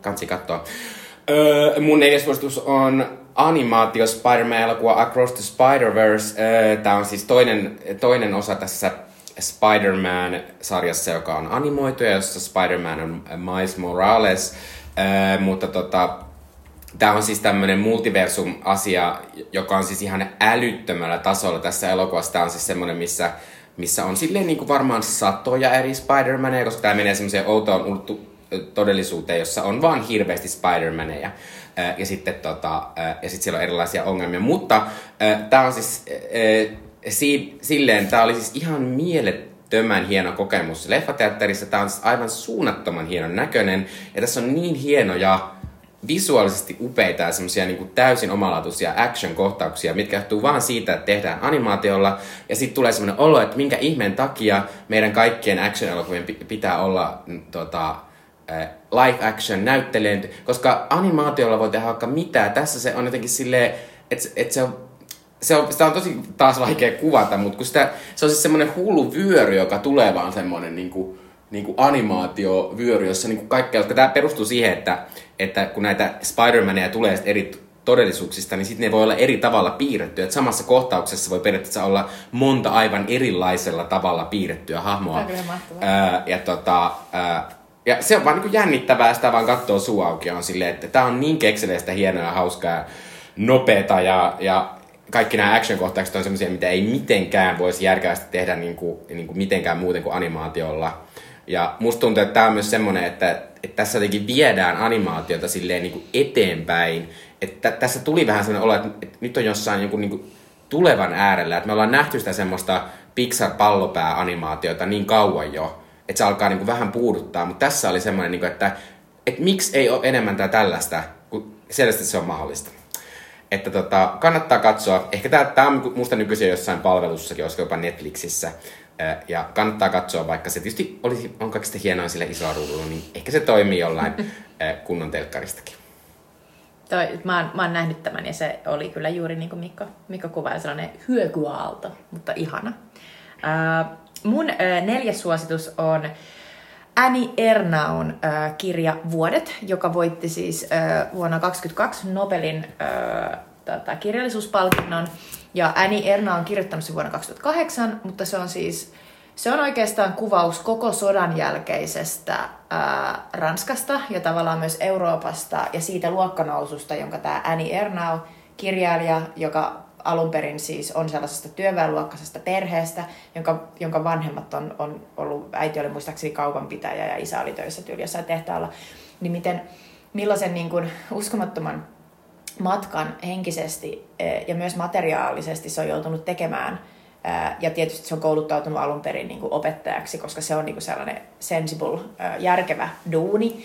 Kansi katsoa. Öö, mun neljäs suositus on animaatio Spider-Man-elokuva Across the Spider-Verse. Öö, tämä on siis toinen, toinen osa tässä Spider-Man-sarjassa, joka on animoitu ja jossa Spider-Man on Miles Morales. Öö, mutta tota, Tämä on siis tämmöinen multiversum-asia, joka on siis ihan älyttömällä tasolla tässä elokuvassa. Tämä on siis semmoinen, missä, missä on silleen niin kuin varmaan satoja eri Spider-Maneja, koska tämä menee semmoiseen outoon ulttu, todellisuuteen, jossa on vaan hirveästi Spider-Maneja. Ja sitten tota, ja sit siellä on erilaisia ongelmia. Mutta tämä on siis si, silleen, tämä oli siis ihan mielettömän hieno kokemus leffateatterissa. Tämä on siis aivan suunnattoman hienon näköinen. Ja tässä on niin hienoja visuaalisesti upeita ja semmoisia niin täysin omalaatuisia action-kohtauksia, mitkä johtuu vaan siitä, että tehdään animaatiolla. Ja sitten tulee semmoinen olo, että minkä ihmeen takia meidän kaikkien action-elokuvien pitää olla mm, tota, live action näyttelijä, koska animaatiolla voi tehdä vaikka mitä. Tässä se on jotenkin silleen, että, että se on se on, sitä on tosi taas vaikea kuvata, mutta kun sitä, se on siis semmoinen hullu vyöry, joka tulee vaan semmoinen niin kuin, niin kuin animaatiovyöry, jossa niin kuin kaikkea, koska tämä perustuu siihen, että, että kun näitä Spider-Maneja tulee eri todellisuuksista, niin sitten ne voi olla eri tavalla piirrettyä. Että samassa kohtauksessa voi periaatteessa olla monta aivan erilaisella tavalla piirrettyä hahmoa. Ää, ja, tota, ää, ja se on vaan niin jännittävää, sitä vaan katsoo suu auki on silleen, että tämä on niin kekseleistä, hienoa ja hauskaa ja nopeeta ja, ja kaikki nämä action-kohtaukset on sellaisia, mitä ei mitenkään voisi järkevästi tehdä niin kuin, niin kuin mitenkään muuten kuin animaatiolla. Ja musta tuntuu, että tämä on myös semmoinen, että, että tässä jotenkin viedään animaatiota silleen niin kuin eteenpäin. Että tässä tuli vähän sellainen olo, että, että nyt on jossain joku niin kuin tulevan äärellä. Että me ollaan nähty sitä semmoista Pixar-pallopää-animaatiota niin kauan jo, että se alkaa niin kuin vähän puuduttaa. Mutta tässä oli semmoinen, niin kuin, että, että miksi ei ole enemmän tää tällaista, kun selvästi se on mahdollista. Että tota, kannattaa katsoa. Ehkä tämä on musta nykyisin jossain palvelussakin, olisiko jopa Netflixissä. Ja kannattaa katsoa, vaikka se tietysti olisi, on kaikista hienoa sille isolla ruudulla, niin ehkä se toimii jollain kunnon telkkaristakin. Toi, mä, oon, mä oon nähnyt tämän ja se oli kyllä juuri niin kuin Mikko, Mikko kuvaa, sellainen hyökyaalto, mutta ihana. Uh, mun uh, neljäs suositus on Annie Ernaun uh, kirja Vuodet, joka voitti siis uh, vuonna 2022 Nobelin uh, tota, kirjallisuuspalkinnon. Ja Annie Erna on kirjoittanut sen vuonna 2008, mutta se on siis se on oikeastaan kuvaus koko sodan jälkeisestä ää, Ranskasta ja tavallaan myös Euroopasta ja siitä luokkanoususta, jonka tämä Annie Ernau, kirjailija, joka alun perin siis on sellaisesta työväenluokkaisesta perheestä, jonka, jonka vanhemmat on, on ollut, äiti oli muistaakseni kaupanpitäjä ja isä oli töissä tyyli tehtaalla, niin miten, millaisen niin kuin uskomattoman matkan henkisesti eh, ja myös materiaalisesti se on joutunut tekemään. Eh, ja tietysti se on kouluttautunut alun perin niin kuin opettajaksi, koska se on niin kuin sellainen sensible, eh, järkevä duuni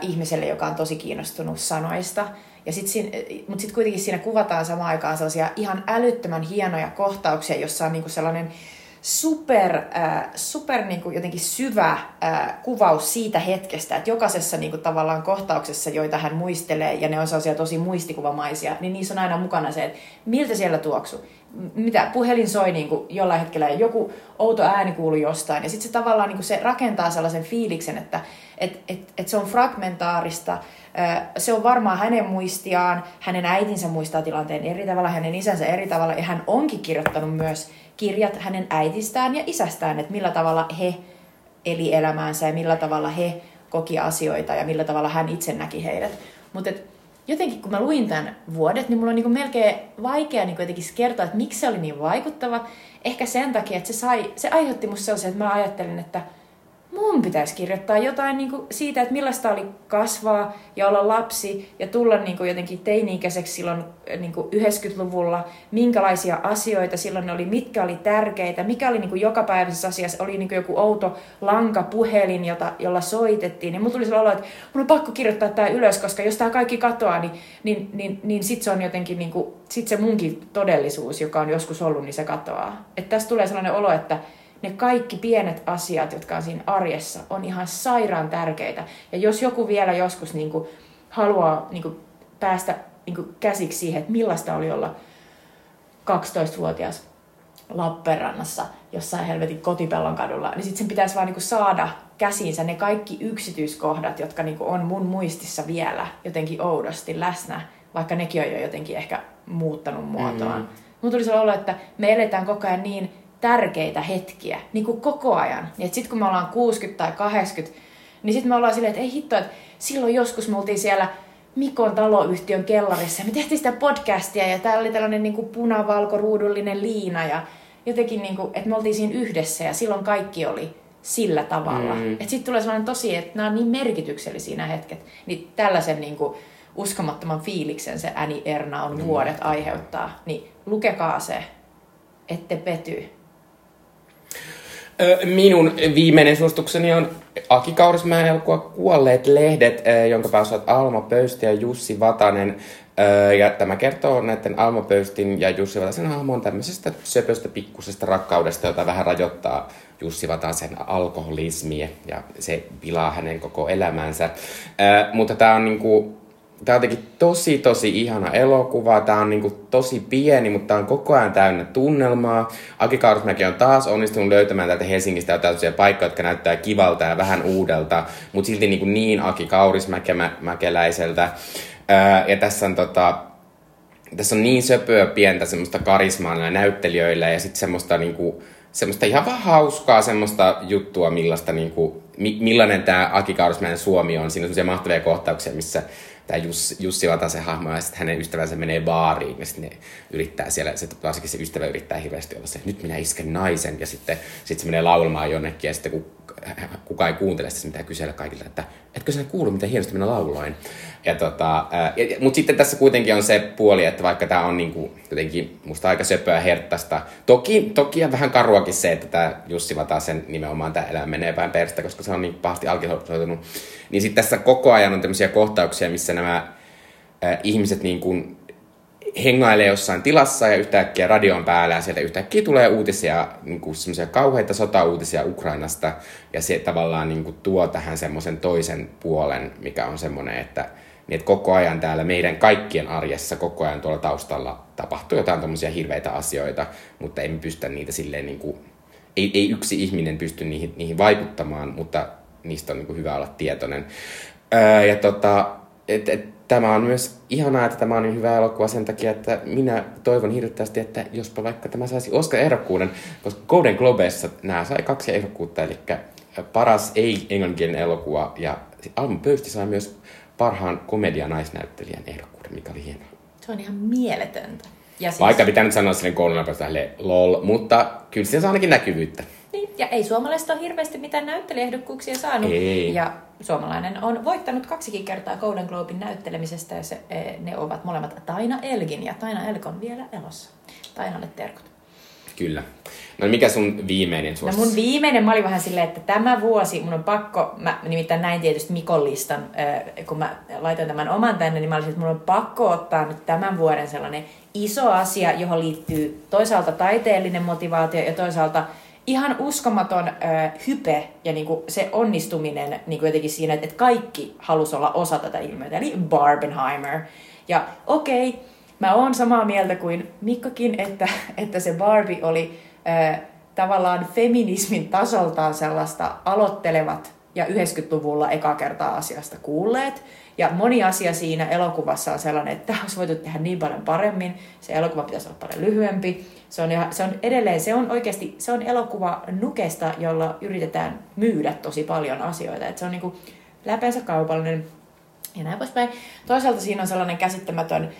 ihmiselle, joka on tosi kiinnostunut sanoista. Ja sit siinä, mutta sitten kuitenkin siinä kuvataan samaan aikaan sellaisia ihan älyttömän hienoja kohtauksia, jossa on niinku sellainen super, äh, super niin kuin jotenkin syvä äh, kuvaus siitä hetkestä, että jokaisessa niin kuin tavallaan kohtauksessa, joita hän muistelee, ja ne on sellaisia tosi muistikuvamaisia, niin niissä on aina mukana se, että miltä siellä tuoksu, mitä puhelin soi niin kuin jollain hetkellä ja joku outo ääni kuuluu jostain. Ja sitten se tavallaan niin kuin se rakentaa sellaisen fiiliksen, että et, et, et se on fragmentaarista, se on varmaan hänen muistiaan, hänen äitinsä muistaa tilanteen eri tavalla, hänen isänsä eri tavalla, ja hän onkin kirjoittanut myös kirjat hänen äitistään ja isästään, että millä tavalla he eli elämäänsä ja millä tavalla he koki asioita ja millä tavalla hän itse näki heidät. Mutta jotenkin kun mä luin tämän vuodet, niin mulla on niin melkein vaikea niin jotenkin kertoa, että miksi se oli niin vaikuttava. Ehkä sen takia, että se, sai, se aiheutti musta sellaisen, että mä ajattelin, että – mun pitäisi kirjoittaa jotain niin kuin siitä, että millaista oli kasvaa ja olla lapsi ja tulla niin kuin jotenkin teini-ikäiseksi silloin niin kuin 90-luvulla, minkälaisia asioita silloin oli, mitkä oli tärkeitä, mikä oli niin kuin jokapäiväisessä asiassa, oli niin kuin joku outo lankapuhelin, jota, jolla soitettiin. Ja mun tuli sellainen olo, että mun on pakko kirjoittaa tämä ylös, koska jos tämä kaikki katoaa, niin, niin, niin, niin sitten se on jotenkin niin kuin, sit se munkin todellisuus, joka on joskus ollut, niin se katoaa. Että tästä tulee sellainen olo, että ne kaikki pienet asiat, jotka on siinä arjessa, on ihan sairaan tärkeitä. Ja jos joku vielä joskus niin kuin, haluaa niin kuin, päästä niin kuin, käsiksi siihen, että millaista oli olla 12-vuotias Lappeenrannassa jossain helvetin kotipellon kadulla, niin sitten sen pitäisi vaan niin saada käsiinsä ne kaikki yksityiskohdat, jotka niin on mun muistissa vielä jotenkin oudosti läsnä, vaikka nekin on jo jotenkin ehkä muuttanut muotoaan. Mm. Mun tulisi olla, että me eletään koko ajan niin tärkeitä hetkiä niin kuin koko ajan. Niin sitten kun me ollaan 60 tai 80, niin sitten me ollaan silleen, että ei hitto, että silloin joskus me oltiin siellä Mikon taloyhtiön kellarissa. Me tehtiin sitä podcastia ja täällä oli tällainen niin kuin punavalkoruudullinen liina ja jotenkin, niin kuin, että me oltiin siinä yhdessä ja silloin kaikki oli sillä tavalla. Mm. Että sitten tulee sellainen tosi, että nämä on niin merkityksellisiä nämä hetket. Niin tällaisen niin kuin, uskomattoman fiiliksen se Äni Erna on mm. vuodet aiheuttaa. Niin lukekaa se, ette pety. Minun viimeinen suositukseni on Aki Kaurismäen elokuva Kuolleet lehdet, jonka päässä Alma Pöysti ja Jussi Vatanen. Ja tämä kertoo näiden Alma Pöystin ja Jussi Vatasen hahmon tämmöisestä söpöstä pikkusesta rakkaudesta, jota vähän rajoittaa Jussi Vatasen alkoholismia ja se pilaa hänen koko elämänsä. Mutta tämä on niinku Tämä on jotenkin tosi, tosi ihana elokuva. Tämä on niinku tosi pieni, mutta tämä on koko ajan täynnä tunnelmaa. Aki Kaurismäki on taas onnistunut löytämään täältä Helsingistä jotain paikkoja, jotka näyttää kivalta ja vähän uudelta, mutta silti niinku niin Aki Kaurismäkeläiseltä. Ja tässä on tota, tässä on niin söpöä pientä semmoista karismaa näyttelijöillä ja sitten semmoista niinku, semmoista ihan vaan hauskaa semmoista juttua, millaista niinku, millainen tämä Aki Kaurismäen Suomi on. Siinä on semmoisia mahtavia kohtauksia, missä tämä Jussi, Jussi se hahmo ja sitten hänen ystävänsä menee baariin ja sitten ne yrittää siellä, se, varsinkin se ystävä yrittää hirveästi olla se, nyt minä isken naisen ja sitten sit se menee laulamaan jonnekin ja sitten kun kukaan ei kuuntele sitä, mitä kysellä kaikilta, että etkö sä kuulu, miten hienosti minä lauloin. Ja tota, Mutta sitten tässä kuitenkin on se puoli, että vaikka tämä on niinku, jotenkin musta aika söpöä herttasta, toki, toki on vähän karuakin se, että tämä Jussi sen nimenomaan tämä elämä menee päin perstä, koska se on niin pahasti alkisoitunut, niin sitten tässä koko ajan on tämmöisiä kohtauksia, missä nämä äh, ihmiset niin kuin hengailee jossain tilassa ja yhtäkkiä radio on päällä ja sieltä yhtäkkiä tulee uutisia, niin kuin semmoisia kauheita sota-uutisia Ukrainasta. Ja se tavallaan niin kuin tuo tähän semmoisen toisen puolen, mikä on semmoinen, että, niin että koko ajan täällä meidän kaikkien arjessa koko ajan tuolla taustalla tapahtuu jotain tämmöisiä hirveitä asioita, mutta emme pystytä niitä silleen niin kuin, ei, ei yksi ihminen pysty niihin, niihin vaikuttamaan, mutta niistä on niin kuin hyvä olla tietoinen. Öö, ja tota, et, et, tämä on myös ihanaa, että tämä on niin hyvä elokuva sen takia, että minä toivon hirveästi, että jospa vaikka tämä saisi Oscar-ehdokkuuden, koska Golden Globessa nämä sai kaksi ehdokkuutta, eli paras ei-englanninkielinen elokuva ja Alma Pöysti sai myös parhaan komedianaisnäyttelijän ehdokkuuden, mikä oli hienoa. Se on ihan mieletöntä. Ja siis... Vaikka pitää nyt sanoa silleen koulun lol, mutta kyllä se saa ainakin näkyvyyttä. Niin, ja ei suomalaista ole hirveästi mitään näyttelijäehdokkuuksia saanut. Ei. Ja suomalainen on voittanut kaksikin kertaa Golden Globin näyttelemisestä, ja se, e, ne ovat molemmat Taina Elgin, ja Taina Elk on vielä elossa. Tainalle terkut. Kyllä. No mikä sun viimeinen suositus? No mun viimeinen, mä olin vähän silleen, että tämä vuosi, mun on pakko, mä nimittäin näin tietysti Mikon listan, kun mä laitoin tämän oman tänne, niin mä olisin, että mun on pakko ottaa nyt tämän vuoden sellainen iso asia, johon liittyy toisaalta taiteellinen motivaatio ja toisaalta ihan uskomaton äh, hype ja niinku se onnistuminen niinku jotenkin siinä, että, että kaikki halusi olla osa tätä ilmiötä, eli Barbenheimer. Ja okei, okay, mä oon samaa mieltä kuin Mikkokin, että, että se Barbie oli äh, tavallaan feminismin tasoltaan sellaista aloittelevat ja 90-luvulla eka kertaa asiasta kuulleet. Ja moni asia siinä elokuvassa on sellainen, että tämä olisi voitu tehdä niin paljon paremmin. Se elokuva pitäisi olla paljon lyhyempi. Se on, se on edelleen, se on oikeasti, se on elokuva nukesta, jolla yritetään myydä tosi paljon asioita. Että se on niin kuin läpeensä kaupallinen ja näin poispäin. Toisaalta siinä on sellainen käsittämätön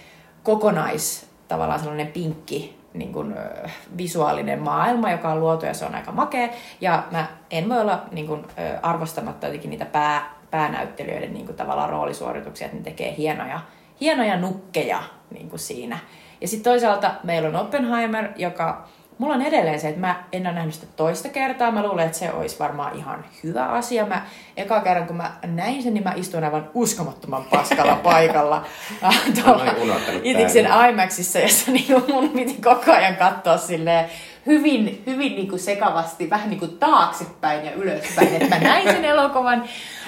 kokonais, tavallaan sellainen pinkki niin kuin, ö, visuaalinen maailma, joka on luotu ja se on aika makea. Ja mä en voi olla niin kuin, ö, arvostamatta jotenkin niitä pää, päänäyttelijöiden niin kuin, tavallaan roolisuorituksia, että ne tekee hienoja, hienoja nukkeja niin kuin siinä. Ja sitten toisaalta meillä on Oppenheimer, joka Mulla on edelleen se, että mä en ole nähnyt sitä toista kertaa. Mä luulen, että se olisi varmaan ihan hyvä asia. Mä, eka kerran kun mä näin sen, niin mä istuin aivan uskomattoman paskalla paikalla. Itiksen IMAXissa, jossa niin mun piti koko ajan katsoa silleen hyvin, hyvin niin kuin sekavasti, vähän niin kuin taaksepäin ja ylöspäin, että mä näin sen elokuvan.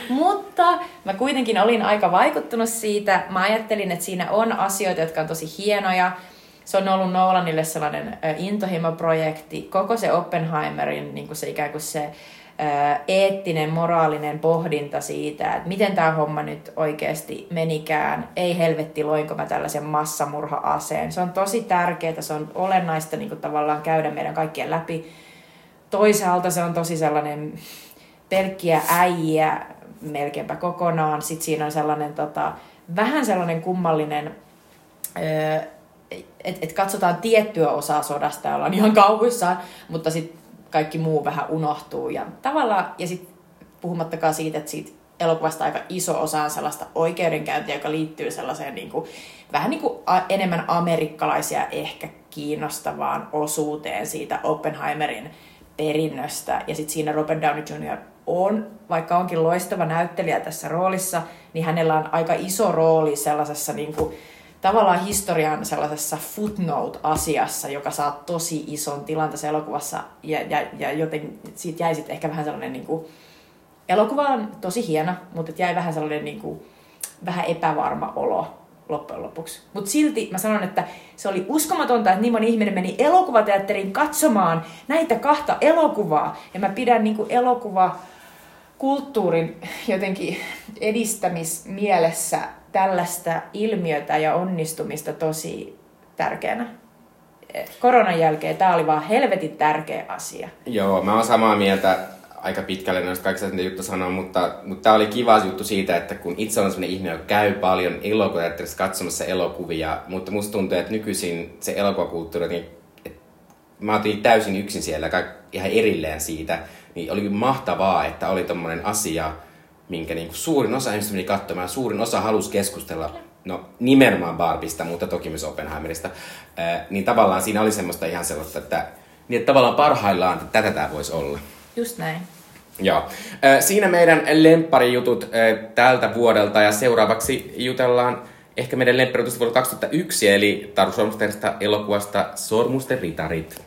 Mutta mä kuitenkin olin aika vaikuttunut siitä. Mä ajattelin, että siinä on asioita, jotka on tosi hienoja se on ollut Nolanille sellainen intohimo-projekti, koko se Oppenheimerin niin kuin se ikään kuin se eettinen, moraalinen pohdinta siitä, että miten tämä homma nyt oikeasti menikään. Ei helvetti, loinko mä tällaisen massamurha-aseen. Se on tosi tärkeää, se on olennaista niin kuin tavallaan käydä meidän kaikkien läpi. Toisaalta se on tosi sellainen pelkkiä äijiä melkeinpä kokonaan. Sitten siinä on sellainen tota, vähän sellainen kummallinen että et katsotaan tiettyä osaa sodasta ja ollaan ihan kauhuissaan, mutta sitten kaikki muu vähän unohtuu. Ja tavallaan, ja sitten puhumattakaan siitä, että siitä elokuvasta aika iso osa on sellaista oikeudenkäyntiä, joka liittyy sellaiseen niin kuin, vähän niin kuin a, enemmän amerikkalaisia ehkä kiinnostavaan osuuteen siitä Oppenheimerin perinnöstä. Ja sitten siinä Robert Downey Jr. on, vaikka onkin loistava näyttelijä tässä roolissa, niin hänellä on aika iso rooli sellaisessa niin kuin, tavallaan historian sellaisessa footnote-asiassa, joka saa tosi ison tilan tässä elokuvassa. Ja, ja, ja joten siitä jäi sitten ehkä vähän sellainen, niin kuin, elokuva on tosi hieno, mutta jäi vähän sellainen niin kuin, vähän epävarma olo loppujen lopuksi. Mutta silti mä sanon, että se oli uskomatonta, että niin moni ihminen meni elokuvateatteriin katsomaan näitä kahta elokuvaa. Ja mä pidän niin kuin elokuva kulttuurin jotenkin edistämismielessä tällaista ilmiötä ja onnistumista tosi tärkeänä. Koronan jälkeen tämä oli vaan helvetin tärkeä asia. Joo, mä oon samaa mieltä aika pitkälle noista kaikista, mitä Juttu sanoi, mutta, mutta tämä oli kiva juttu siitä, että kun itse on sellainen ihminen, joka käy paljon elokuvateatterissa katsomassa elokuvia, mutta musta tuntuu, että nykyisin se elokuvakulttuuri, niin, että mä otin täysin yksin siellä, ihan erilleen siitä, niin oli mahtavaa, että oli tommonen asia, minkä niin kuin suurin osa ihmistä meni katsomaan, suurin osa halusi keskustella no nimenomaan Barbista, mutta toki myös Oppenheimerista, niin tavallaan siinä oli semmoista ihan sellaista, että, niin että tavallaan parhaillaan että tätä tämä voisi olla. Just näin. Joo. Siinä meidän lempparijutut tältä vuodelta ja seuraavaksi jutellaan ehkä meidän lempparijutusta vuodelta 2001, eli Taru Sormusten elokuvasta Sormusten ritarit.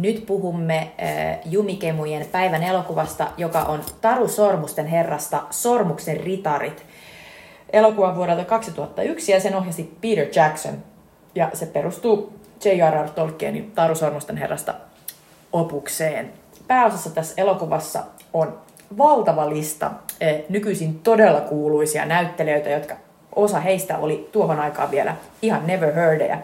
Nyt puhumme äh, Jumikemujen päivän elokuvasta, joka on Taru Sormusten herrasta Sormuksen ritarit. Elokuvan vuodelta 2001 ja sen ohjasi Peter Jackson. Ja se perustuu J.R.R. Tolkienin Taru Sormusten herrasta opukseen. Pääosassa tässä elokuvassa on valtava lista eh, nykyisin todella kuuluisia näyttelijöitä, jotka osa heistä oli tuohon aikaan vielä ihan never heardeja.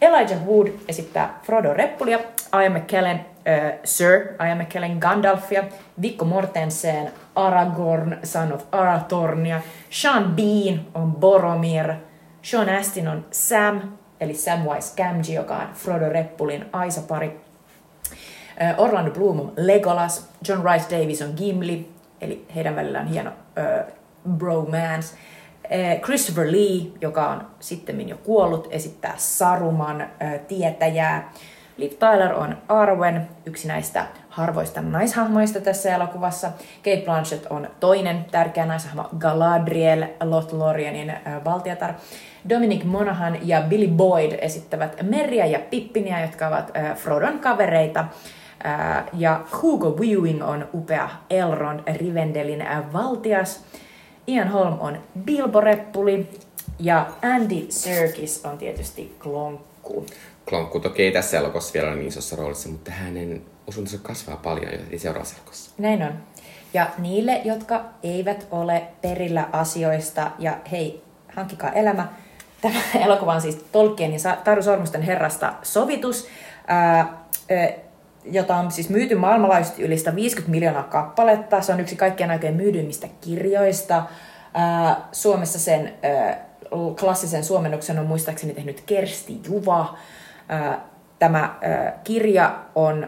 Elijah Wood esittää Frodo Reppulia, Ian McKellen äh, Sir Ian McKellen Gandalfia, Viggo Mortensen Aragorn, Son of Arathornia, Sean Bean on Boromir, Sean Astin on Sam, eli Samwise Gamgee, joka on Frodo Reppulin Aisa-pari. Äh, Orlando Bloom on Legolas, John Rice Davis on Gimli, eli heidän välillään hieno äh, bromance. Äh, Christopher Lee, joka on sitten jo kuollut, esittää Saruman äh, tietäjää. Liv Tyler on Arwen, yksi näistä harvoista naishahmoista tässä elokuvassa. Kate Blanchett on toinen tärkeä naishahmo, Galadriel, Lothlorienin valtiatar. Dominic Monaghan ja Billy Boyd esittävät Merja ja Pippinia, jotka ovat Frodon kavereita. Ja Hugo Weaving on upea Elrond Rivendelin valtias. Ian Holm on Bilbo-reppuli ja Andy Serkis on tietysti Klonkku. Klonkku toki ei tässä elokuvassa vielä ole niin isossa roolissa, mutta hänen osuutensa kasvaa paljon jo seuraavassa elokuvassa. Näin on. Ja niille, jotka eivät ole perillä asioista, ja hei, hankkikaa elämä. Tämä elokuva on siis Tolkienin Taru Sormusten herrasta sovitus, ää, jota on siis myyty maailmanlaajuisesti yli 150 miljoonaa kappaletta. Se on yksi kaikkien aikojen myydyimmistä kirjoista. Ää, Suomessa sen ää, klassisen suomennoksen on muistaakseni tehnyt Kersti Juva. Tämä kirja on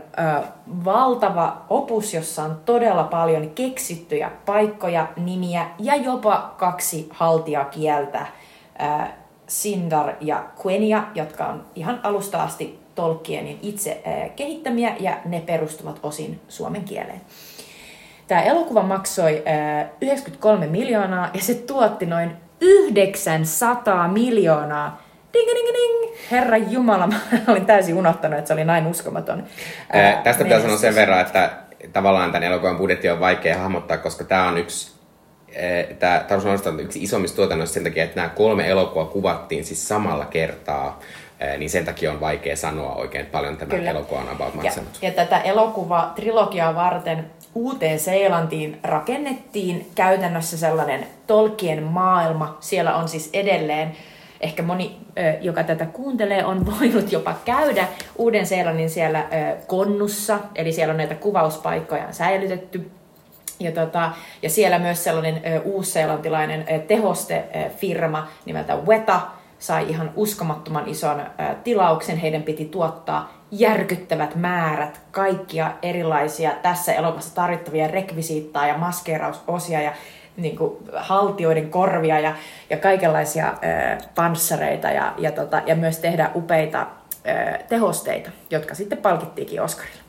valtava opus, jossa on todella paljon keksittyjä paikkoja, nimiä ja jopa kaksi haltiakieltä, Sindar ja Quenya, jotka on ihan alusta asti Tolkienin itse kehittämiä ja ne perustuvat osin suomen kieleen. Tämä elokuva maksoi 93 miljoonaa ja se tuotti noin 900 miljoonaa ding, ding, ding. Herra Jumala, mä olin täysin unohtanut, että se oli näin uskomaton. Ää, tästä pitää sanoa sen verran, että tavallaan tämän elokuvan budjetti on vaikea hahmottaa, koska tämä on yksi Tämä on yksi isommista tuotannoista sen takia, että nämä kolme elokuvaa kuvattiin siis samalla kertaa, niin sen takia on vaikea sanoa oikein paljon tämä Kyllä. elokuva on about maksanut. Ja, ja tätä elokuva trilogiaa varten Uuteen Seelantiin rakennettiin käytännössä sellainen Tolkien maailma. Siellä on siis edelleen ehkä moni, joka tätä kuuntelee, on voinut jopa käydä Uuden-Seelannin siellä konnussa, eli siellä on näitä kuvauspaikkoja säilytetty. Ja, tota, ja siellä myös sellainen uusseelantilainen tehostefirma nimeltä Weta sai ihan uskomattoman ison tilauksen. Heidän piti tuottaa järkyttävät määrät kaikkia erilaisia tässä elokuvassa tarvittavia rekvisiittaa ja maskeerausosia ja niin kuin, haltioiden korvia ja, ja kaikenlaisia ö, panssareita ja, ja, tota, ja myös tehdä upeita ö, tehosteita, jotka sitten palkittiinkin Oscarilla.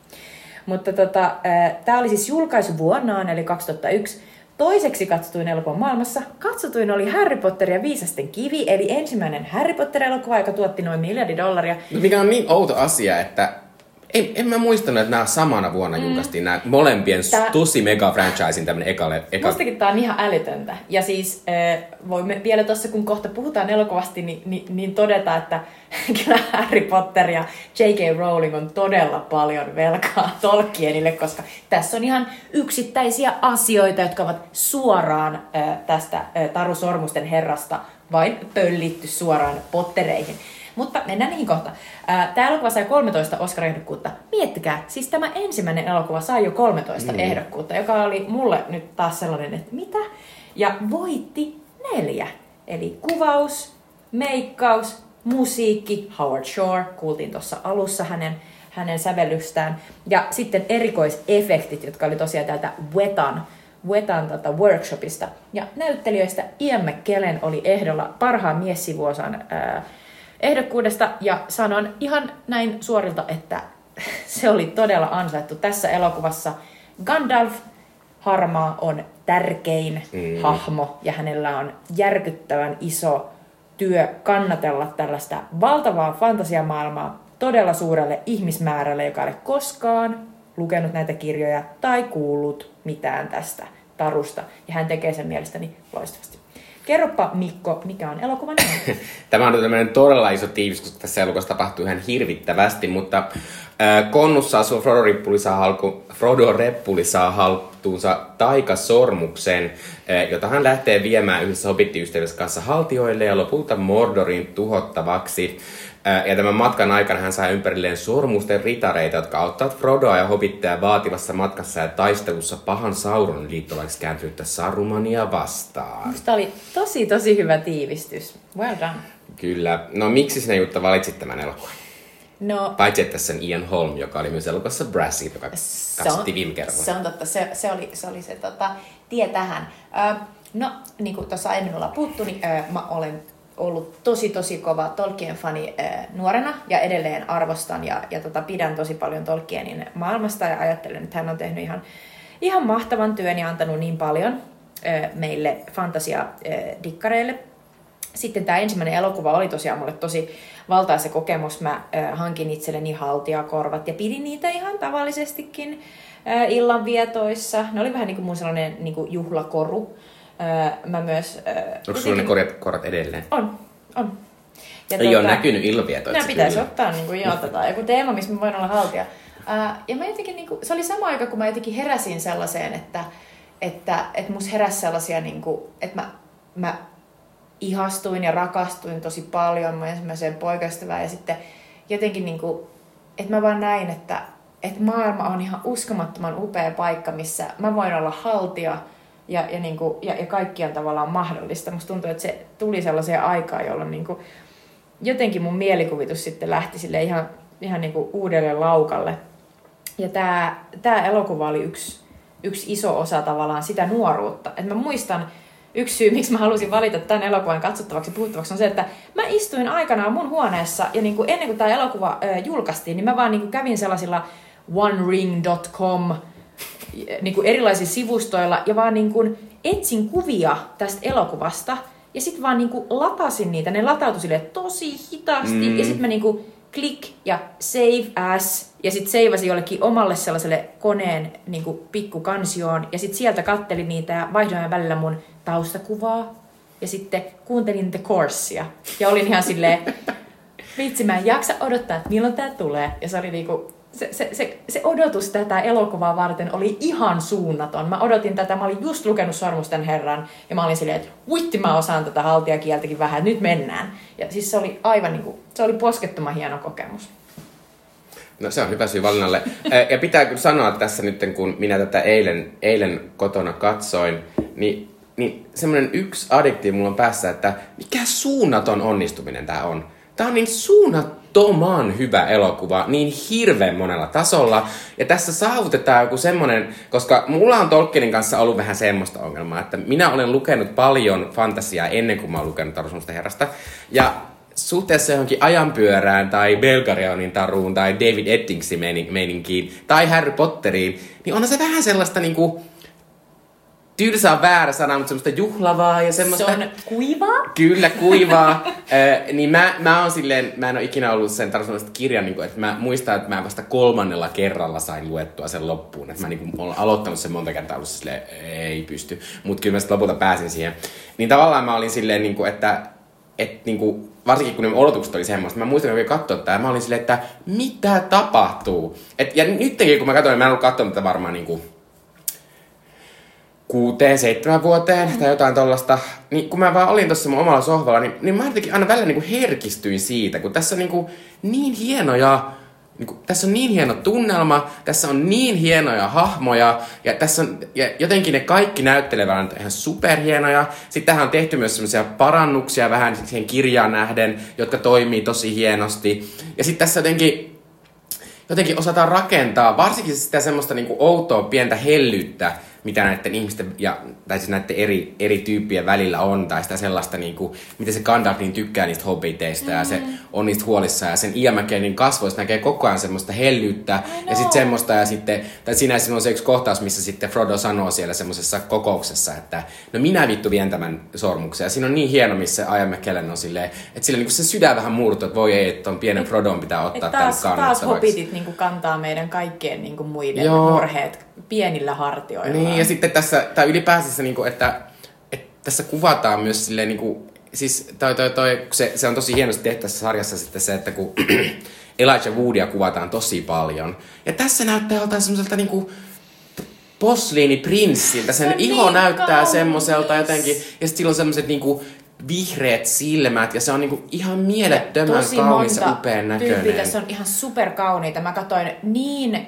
Mutta tota, tämä oli siis julkaisu vuonnaan, eli 2001. Toiseksi katsotuin elokuva maailmassa katsotuin oli Harry Potter ja Viisasten kivi, eli ensimmäinen Harry Potter-elokuva, joka tuotti noin miljardi dollaria. No, mikä on niin outo asia, että en, en mä muistanut, että nämä samana vuonna mm. julkaistiin nämä molempien Tää... tosi mega franchisein tämmönen eka... eka... Mustakin tää on ihan älytöntä. Ja siis äh, voimme vielä tuossa, kun kohta puhutaan elokuvasti, niin, niin, niin todeta, että kyllä Harry Potter ja J.K. Rowling on todella paljon velkaa Tolkienille, koska tässä on ihan yksittäisiä asioita, jotka ovat suoraan äh, tästä äh, Taru Sormusten herrasta vain pöllitty suoraan Pottereihin. Mutta mennään niihin kohta. Tämä elokuva sai 13 Oscar-ehdokkuutta. Miettikää, siis tämä ensimmäinen elokuva sai jo 13 mm. ehdokkuutta, joka oli mulle nyt taas sellainen, että mitä? Ja voitti neljä. Eli kuvaus, meikkaus, musiikki, Howard Shore, kuultiin tuossa alussa hänen, hänen sävellystään, ja sitten erikoisefektit, jotka oli tosiaan täältä Wetan, Wetan tota workshopista. Ja näyttelijöistä Ian McKellen oli ehdolla parhaan miessivuosan ää, ehdokkuudesta ja sanon ihan näin suorilta, että se oli todella ansaittu tässä elokuvassa. Gandalf Harmaa on tärkein mm. hahmo ja hänellä on järkyttävän iso työ kannatella tällaista valtavaa fantasiamaailmaa todella suurelle ihmismäärälle, joka ei ole koskaan lukenut näitä kirjoja tai kuullut mitään tästä tarusta. Ja hän tekee sen mielestäni loistavasti. Kerropa Mikko, mikä on elokuvan Tämä on tämmöinen todella iso tiivis, koska tässä elokuvassa tapahtuu ihan hirvittävästi, mutta Konnussa asuu Frodo Rippuli saa, halku, Frodo Reppuli saa haltuunsa taikasormuksen, jota hän lähtee viemään yhdessä hobittiystävänsä kanssa haltioille ja lopulta Mordorin tuhottavaksi. Ja tämän matkan aikana hän saa ympärilleen sormusten ritareita, jotka auttavat Frodoa ja Hobitteja vaativassa matkassa ja taistelussa pahan Sauron liittolaiksi kääntynyttä Sarumania vastaan. Musta oli tosi, tosi hyvä tiivistys. Well done. Kyllä. No miksi sinä Jutta valitsit tämän elokuvan? No, Paitsi että tässä on Ian Holm, joka oli myös elokuvassa Brassy, joka Se katsottiin viime kerralla. Se on totta, se, se oli se, oli se tota, tie tähän. Ö, no, niin kuin tuossa aiemmin ollaan puhuttu, niin ö, mä olen ollut tosi tosi kova Tolkien-fani ö, nuorena ja edelleen arvostan ja, ja tota, pidän tosi paljon Tolkienin maailmasta ja ajattelen, että hän on tehnyt ihan, ihan mahtavan työn ja antanut niin paljon ö, meille fantasia-dikkareille sitten tämä ensimmäinen elokuva oli tosiaan mulle tosi valtaisa kokemus. Mä äh, hankin itselleni haltijakorvat ja pidin niitä ihan tavallisestikin äh, illanvietoissa. Ne oli vähän niin kuin mun sellainen niin kuin juhlakoru. Äh, mä myös... Äh, Onko sulla ne korjat, korot edelleen? On, on. Ja Ei ole näkynyt illanvietoissa. Nämä pitäisi kyllä. ottaa niin kuin, joo, tota, joku teema, missä mä voin olla haltija. Ää, ja mä jotenkin, niin kuin, se oli sama aika, kun mä jotenkin heräsin sellaiseen, että, että, että mus heräsi sellaisia, niin kuin, että mä, mä ihastuin ja rakastuin tosi paljon mun ensimmäiseen poikaystävään ja sitten jotenkin niin kuin, että mä vaan näin, että, että maailma on ihan uskomattoman upea paikka, missä mä voin olla haltija ja, ja, niin kuin, ja, ja kaikki on tavallaan mahdollista. Musta tuntuu, että se tuli sellaiseen aikaan, jolloin niin kuin, jotenkin mun mielikuvitus sitten lähti sille ihan, ihan niin kuin uudelle laukalle. Ja tämä, tämä elokuva oli yksi, yksi iso osa tavallaan sitä nuoruutta. Et mä muistan, yksi syy, miksi mä halusin valita tämän elokuvan katsottavaksi ja puhuttavaksi, on se, että mä istuin aikanaan mun huoneessa ja niin kuin ennen kuin tämä elokuva julkaistiin, niin mä vaan niin kuin kävin sellaisilla onering.com niin kuin erilaisilla sivustoilla ja vaan niin kuin etsin kuvia tästä elokuvasta ja sitten vaan niin kuin latasin niitä. Ne latautui sille tosi hitaasti mm. ja sitten mä niin kuin click ja save as ja sitten seivasin jollekin omalle sellaiselle koneen niin kuin pikkukansioon ja sitten sieltä kattelin niitä ja vaihdoin välillä mun taustakuvaa ja sitten kuuntelin The Coursia ja olin ihan silleen, vitsi mä en jaksa odottaa, että milloin tää tulee. Ja se oli niinku, se, se, se, se odotus tätä elokuvaa varten oli ihan suunnaton. Mä odotin tätä, mä olin just lukenut Sormusten herran ja mä olin silleen, että vitti mä osaan tätä haltijakieltäkin vähän, nyt mennään. Ja siis se oli aivan niinku, se oli poskettoman hieno kokemus. No se on hyvä syy valinnalle. Ja pitää sanoa tässä nyt, kun minä tätä eilen, eilen kotona katsoin, niin, niin semmoinen yksi adjektiivi mulla on päässä, että mikä suunnaton onnistuminen tämä on. Tämä on niin suunnattoman hyvä elokuva, niin hirveän monella tasolla. Ja tässä saavutetaan joku semmoinen, koska mulla on Tolkienin kanssa ollut vähän semmoista ongelmaa, että minä olen lukenut paljon fantasiaa ennen kuin mä oon lukenut Tarusunsta herrasta. Ja suhteessa johonkin ajanpyörään tai Belgarionin taruun tai David Ettingsin meininkiin tai Harry Potteriin, niin onhan se vähän sellaista niinku, tylsä on väärä sana, mutta semmoista juhlavaa ja semmoista... Se on kuivaa? Kyllä, kuivaa. Ö, niin mä, mä oon silleen, mä en ole ikinä ollut sen tarvitsemasta kirjan, niin kuin, että mä muistan, että mä vasta kolmannella kerralla sain luettua sen loppuun. Että mä niin kuin, olen aloittanut sen monta kertaa, ollut silleen, ei pysty. Mutta kyllä mä sitten lopulta pääsin siihen. Niin tavallaan mä olin silleen, niin kuin, että et, niin kuin, varsinkin kun ne odotukset oli semmoista, mä muistan, että mä katsoa tätä, ja mä olin silleen, että mitä tapahtuu? Et, ja nytkin, kun mä katsoin, mä en ollut katsonut tätä varmaan niin kuin, kuuteen, seitsemän vuoteen tai jotain tollasta, niin kun mä vaan olin tuossa mun omalla sohvalla, niin, niin mä jotenkin aina välillä niin kuin herkistyin siitä, kun tässä on niin, kuin niin hienoja, niin kuin, tässä on niin hieno tunnelma, tässä on niin hienoja hahmoja, ja tässä on, ja jotenkin ne kaikki näyttelevät ihan superhienoja. Sitten tähän on tehty myös semmoisia parannuksia vähän siihen kirjaan nähden, jotka toimii tosi hienosti. Ja sitten tässä jotenkin, jotenkin osataan rakentaa, varsinkin sitä semmoista niin kuin outoa pientä hellyyttä, mitä näiden ihmisten, ja, tai siis näiden eri, eri tyyppien välillä on, tai sitä sellaista, niin kuin, miten se Gandalf niin tykkää niistä hobbiteista, mm. ja se on niistä huolissaan, ja sen Ian McKellenin kasvoissa näkee koko ajan semmoista hellyyttä, ja sitten semmoista, ja sitten, tai siinä on se yksi kohtaus, missä sitten Frodo sanoo siellä semmoisessa kokouksessa, että no minä vittu vien tämän sormuksen, ja siinä on niin hieno, missä Ian McKellen on silleen, että sillä niin se sydän vähän murtuu, että voi ei, että on pienen Frodon pitää ottaa taas, tämän taas kannettavaksi. hobbitit niin kantaa meidän kaikkien niin muiden Joo. murheet pienillä hartioilla. Niin, ja sitten tässä, tai ylipäänsä niin kuin, että, että tässä kuvataan myös silleen, niin kuin, siis toi, toi, toi, se, se on tosi hienosti tehty tässä sarjassa sitten se, että kun Elijah Woodia kuvataan tosi paljon. Ja tässä näyttää jotain semmoiselta niinku posliiniprinssiltä. Sen Se iho niin näyttää kaunis. semmoiselta jotenkin. Ja sitten sillä on semmoiset niinku vihreät silmät ja se on niinku ihan mielettömän Tosi kaunis ja upean näköinen. tässä on ihan superkauniita. Mä katsoin niin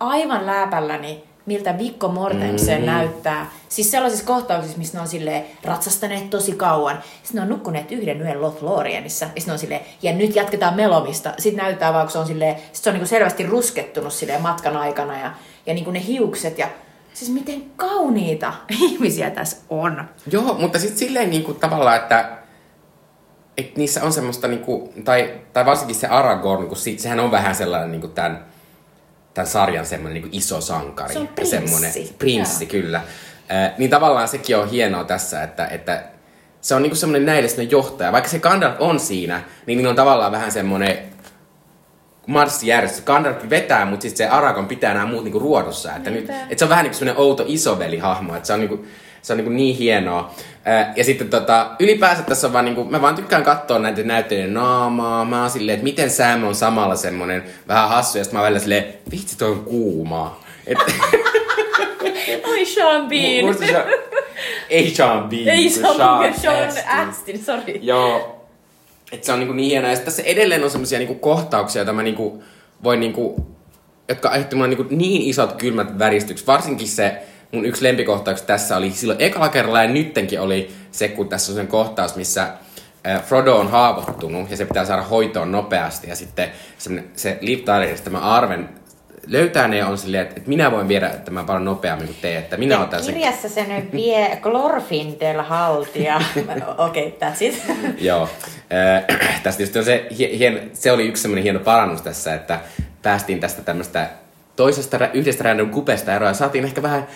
aivan läpälläni, miltä Mikko Mortensen Mhm. mm. näyttää. Siis sellaisissa kohtauksissa, missä ne on silleen ratsastaneet tosi kauan. Sitten ne on nukkuneet yhden yön Lothlorienissa. Ja sitten on silleen, ja nyt jatketaan melomista. Sitten näyttää vaan, kun se on silleen, sit se on niinku selvästi ruskettunut silleen matkan aikana. Ja, ja niinku ne hiukset ja Siis miten kauniita ihmisiä tässä on. Joo, mutta sitten silleen niinku tavallaan, että et niissä on semmoista, niinku, tai, tai varsinkin se Aragorn, kun sit, sehän on vähän sellainen niinku tämän, tämän sarjan semmoinen niinku iso sankari. Se on prinssi. Semmoinen, prinssi, kyllä. Äh, niin tavallaan sekin on hienoa tässä, että, että se on niinku semmoinen näille semmoinen johtaja. Vaikka se Gandalf on siinä, niin niillä on tavallaan vähän semmoinen marssijärjestys. Gandalf vetää, mutta sitten se Aragorn pitää nämä muut niinku ruodussa. Että, nyt, että se on vähän niin kuin semmoinen outo isoveli-hahmo, että se on, niinku, se on niinku niin hienoa. Ää, Ja sitten tota, ylipäänsä tässä on vaan niinku, mä vaan tykkään katsoa näitä näyttelijöiden naamaa. Mä oon silleen, että miten Sam on samalla semmonen vähän hassu, ja sitten mä oon välillä silleen, vitsi toi on kuumaa. Et, Oi Sean Bean. musta se, ei Sean Bean, Ei se Sean, Sean, Sean Astin. Astin, sorry. Joo. Että se on niinku niin hienoa. Ja tässä edelleen on semmosia niinku kohtauksia, joita mä niinku voin niinku, jotka aiheutti mulle niinku niin isot kylmät väristykset. Varsinkin se mun yksi lempikohtaus tässä oli silloin ekalla kerralla ja nyttenkin oli se, kun tässä on sen kohtaus, missä Frodo on haavoittunut ja se pitää saada hoitoon nopeasti. Ja sitten se, se Liv Tylerista tämä Arven löytää ne on silleen, että, että minä voin viedä tämän paljon nopeammin kuin te, että minä Ja otan sen kirjassa se nyt vie Glorfindel haltia. Okei, okay, that's it. Joo. Äh, tästä tietysti on se, hie- hien, se oli yksi semmoinen hieno parannus tässä, että päästiin tästä tämmöistä toisesta, yhdestä random kupesta eroa ja saatiin ehkä vähän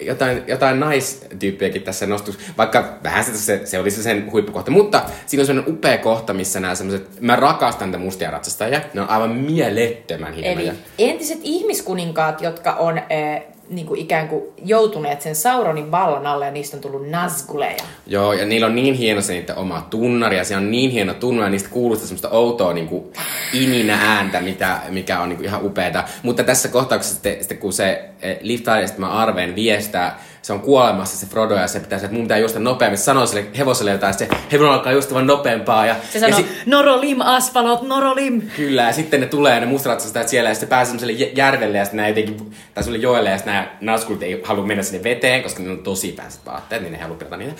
jotain, jotain naistyyppiäkin tässä nostus, vaikka vähän se, se, oli se sen huippukohta, mutta siinä on semmoinen upea kohta, missä nämä semmoiset, mä rakastan tätä mustia ratsastajia, ne on aivan mielettömän hienoja. Eli entiset ihmiskuninkaat, jotka on äh, niin kuin ikään kuin joutuneet sen Sauronin vallan alle ja niistä on tullut Nazguleja. Joo, ja niillä on niin hieno se niiden oma tunnari, ja se on niin hieno tunnari, ja niistä kuuluu sitä semmoista outoa niin kuin ininä ääntä, mitä, mikä on niin kuin ihan upeeta. Mutta tässä kohtauksessa sitten, sitten kun se eh, Liv Tyler, tämä Arven viestää, se on kuolemassa se Frodo, ja se pitää, että mun pitää juosta nopeammin. Se sanoo sille hevoselle jotain, ja se hevonen alkaa juosta vaan nopeampaa. Ja, Se sanoo, ja Norolim Asfalot, Norolim. Kyllä, ja sitten ne tulee ne mustaratsastajat siellä ja sitten pääsee semmoiselle jä- järvelle ja sitten nämä jotenkin, tai semmoiselle joelle ja sitten nämä naskulit ei halua mennä sinne veteen, koska ne on tosi pääset vaatteet, niin ne ei halua pilata niitä.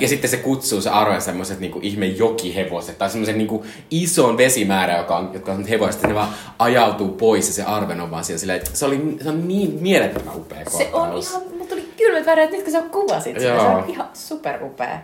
Ja sitten se kutsuu se Aroja semmoiset niinku ihme jokihevoset tai semmoisen niinku ison vesimäärä, joka on, jotka on hevoset, ne vaan ajautuu pois ja se Arven on vaan siellä silleen, että se, oli, se on niin mielettömän upea Se on kohtaus. ihan, mulla tuli kylmät väreet nyt kun sä kuvasit sitä. Se on ihan superupea.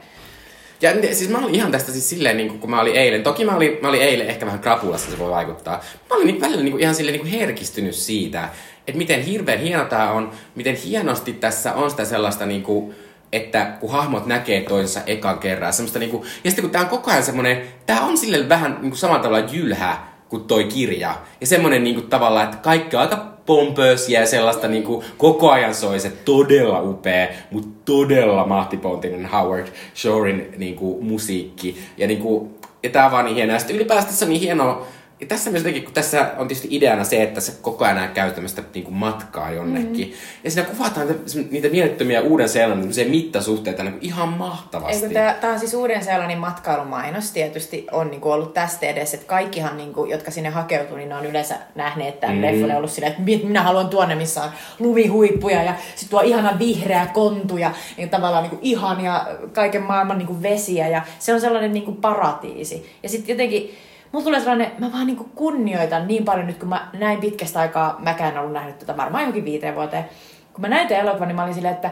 Ja siis mä olin ihan tästä siis silleen, niin kun mä olin eilen. Toki mä olin, mä olin eilen ehkä vähän krapulassa, se voi vaikuttaa. Mä olin niin välillä niin ihan silleen niin herkistynyt siitä, että miten hirveän hieno tää on, miten hienosti tässä on sitä sellaista niin kuin, että kun hahmot näkee toisensa ekan kerran, semmoista niinku, ja sitten kun tää on koko ajan semmonen, tää on sille vähän niinku samalla tavalla jylhä kuin toi kirja. Ja semmonen niinku tavallaan, että kaikki on aika pompöösiä ja sellaista niinku koko ajan soi se todella upea, mutta todella mahtipontinen Howard Shorein niinku musiikki. Ja niinku, ja tää vaan niin hienoa. Ja sitten ylipäätään tässä on niin hienoa, ja tässä myös jotenkin, kun tässä on tietysti ideana se, että se koko ajan käy tämmöistä niin kuin matkaa jonnekin. Mm. Ja siinä kuvataan niitä, mielettömiä uuden seelannin mittasuhteita niin kuin ihan mahtavasti. Tämä on siis uuden seelannin matkailumainos tietysti on niinku ollut tästä edes, että kaikkihan, niinku, jotka sinne hakeutuu, niin ne on yleensä nähneet tämän mm. leffon ja ollut silleen, että mi- minä haluan tuonne, missä on lumihuippuja ja sitten tuo ihana vihreä kontu ja niin tavallaan niinku ihania kaiken maailman niinku vesiä ja se on sellainen niinku paratiisi. Ja sitten jotenkin Mulla tulee sellainen, mä vaan niinku kunnioitan niin paljon nyt, kun mä näin pitkästä aikaa, mäkään en ollut nähnyt tätä varmaan johonkin viiteen vuoteen. Kun mä näin tämän elokuvan, niin mä olin silleen, että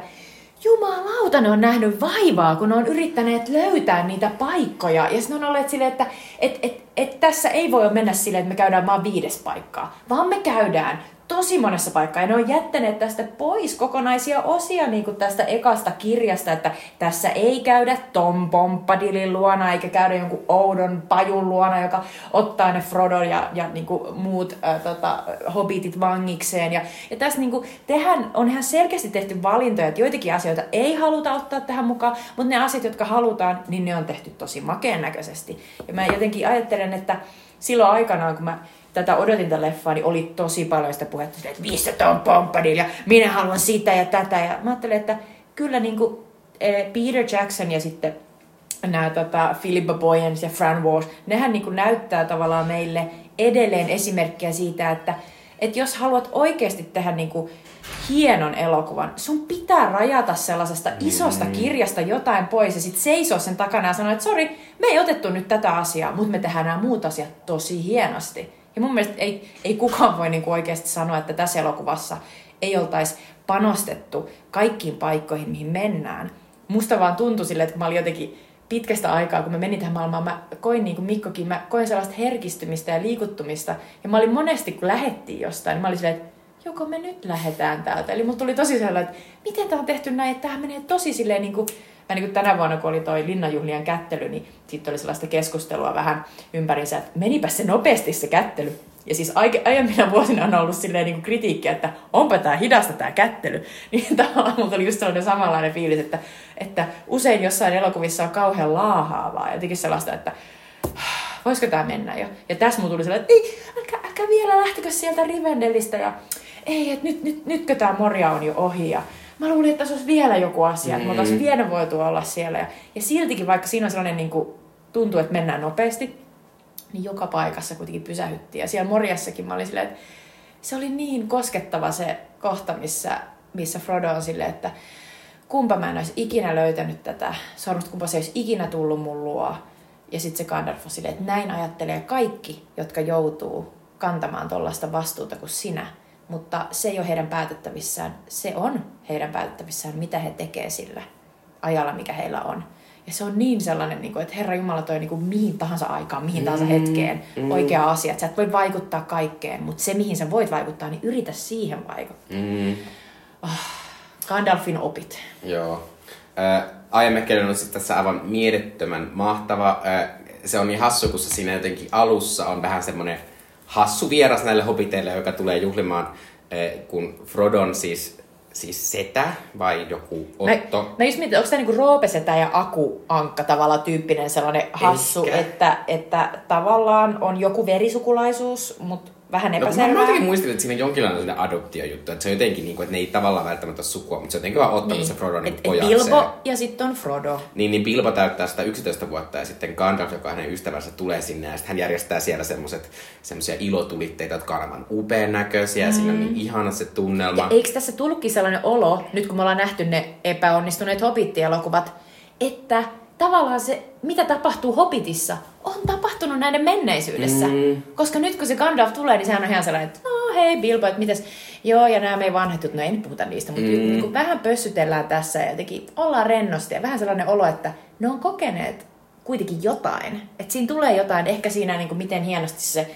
jumalauta, ne on nähnyt vaivaa, kun ne on yrittäneet löytää niitä paikkoja. Ja sitten on olleet silleen, että et, et, et tässä ei voi mennä silleen, että me käydään vaan viides paikkaa, vaan me käydään tosi monessa paikkaa. Ja ne on jättäneet tästä pois kokonaisia osia niin kuin tästä ekasta kirjasta, että tässä ei käydä Tom Pompadilin luona, eikä käydä jonkun oudon pajun luona, joka ottaa ne Frodon ja, ja niin kuin muut äh, tota, hobbitit vangikseen. Ja, ja tässä niin kuin, tehän, on ihan selkeästi tehty valintoja, että joitakin asioita ei haluta ottaa tähän mukaan, mutta ne asiat, jotka halutaan, niin ne on tehty tosi makeen näköisesti. Ja mä jotenkin ajattelen, että silloin aikanaan, kun mä tätä odotin tätä leffaa, niin oli tosi paljon sitä puhetta, että missä Tom Pompadil ja minä haluan sitä ja tätä. Ja mä ajattelin, että kyllä niin kuin, eh, Peter Jackson ja sitten nämä tota, Philippa Boyens ja Fran Walsh, nehän niin kuin näyttää tavallaan meille edelleen esimerkkiä siitä, että, että jos haluat oikeasti tehdä niin kuin hienon elokuvan, sun pitää rajata sellaisesta mm. isosta kirjasta jotain pois ja sitten seisoo sen takana ja sanoa, että sori, me ei otettu nyt tätä asiaa, mutta me tehdään nämä muut asiat tosi hienosti. Ja mun mielestä ei, ei kukaan voi niin kuin oikeasti sanoa, että tässä elokuvassa ei oltaisi panostettu kaikkiin paikkoihin, mihin mennään. Musta vaan tuntui silleen, että mä olin jotenkin pitkästä aikaa, kun mä menin tähän maailmaan, mä koin niin kuin Mikkokin, mä koin sellaista herkistymistä ja liikuttumista. Ja mä olin monesti, kun lähettiin jostain, niin mä olin silleen, että joko me nyt lähdetään täältä. Eli mulla tuli tosi sellainen, että miten tämä on tehty näin, että tämähän menee tosi silleen niin kuin, mä niin kuin tänä vuonna, kun oli toi Linnanjuhlien kättely, niin sitten oli sellaista keskustelua vähän ympärinsä, että menipä se nopeasti se kättely. Ja siis aiemmina vuosina on ollut silleen niin kuin kritiikkiä, että onpa tämä hidasta tämä kättely. Niin tavallaan mulla tuli just sellainen samanlainen fiilis, että, että usein jossain elokuvissa on kauhean laahaavaa. Jotenkin sellaista, että voisiko tämä mennä jo. Ja tässä mulla tuli sellainen, että älkää, älkää vielä lähtikö sieltä Rivendellistä. Ja ei, että nyt, nyt, nytkö tämä Morja on jo ohi. Ja mä luulin, että tässä olisi vielä joku asia, mm. että me oltaisiin vielä voitu olla siellä. Ja, ja siltikin, vaikka siinä on sellainen niin kuin, tuntuu, että mennään nopeasti, niin joka paikassa kuitenkin pysähyttiin. Ja siellä Morjassakin mä olin silleen, että se oli niin koskettava se kohta, missä, missä Frodo on silleen, että kumpa mä en olisi ikinä löytänyt tätä sormusta, kumpa se olisi ikinä tullut mun luo. Ja sitten se Gandalf on silleen, että näin ajattelee kaikki, jotka joutuu kantamaan tuollaista vastuuta kuin sinä. Mutta se ei ole heidän päätettävissään. Se on heidän päätettävissään, mitä he tekee sillä ajalla, mikä heillä on. Ja se on niin sellainen, niin kuin, että Herra Jumala toi niin kuin mihin tahansa aikaan, mihin tahansa mm, hetkeen mm. oikea asia. Että sä et voi vaikuttaa kaikkeen, mutta se mihin sä voit vaikuttaa, niin yritä siihen vaikuttaa. Mm. Oh, Gandalfin opit. Joo. Äh, Ajamäkkelön on siis tässä aivan mielettömän mahtava. Äh, se on niin hassu, kun se siinä jotenkin alussa on vähän semmoinen hassu vieras näille hobiteille, joka tulee juhlimaan, äh, kun Frodon siis siis setä vai joku Otto? Mä, mä just mietin, onko tämä niinku Roopesetä ja Aku-ankka tavallaan tyyppinen sellainen hassu, että, että tavallaan on joku verisukulaisuus, mutta vähän epäselvää. No, mä jotenkin muistin, että siinä on jonkinlainen adoptiojuttu, että se on jotenkin, niin kuin, että ne ei tavallaan välttämättä ole sukua, mutta se on jotenkin vaan ottanut niin. se Frodo niin et, Bilbo ja sitten on Frodo. Niin, niin Bilbo täyttää sitä 11 vuotta ja sitten Gandalf, joka hänen ystävänsä, tulee sinne ja sitten hän järjestää siellä semmoiset semmoisia ilotulitteita, jotka on aivan upean näköisiä mm. siinä on niin ihana se tunnelma. Ja eikö tässä tullutkin sellainen olo, nyt kun me ollaan nähty ne epäonnistuneet Hobbit-elokuvat, että tavallaan se, mitä tapahtuu Hobbitissa, on tapahtunut näiden menneisyydessä. Mm. Koska nyt kun se Gandalf tulee, niin sehän on ihan sellainen, että no hei Bilbo, että mitäs, joo ja nämä meidän vanhat no ei nyt puhuta niistä, mutta mm. niin kuin vähän pössytellään tässä ja jotenkin ollaan rennosti ja vähän sellainen olo, että ne on kokeneet kuitenkin jotain. Että siinä tulee jotain, ehkä siinä niin kuin miten hienosti se,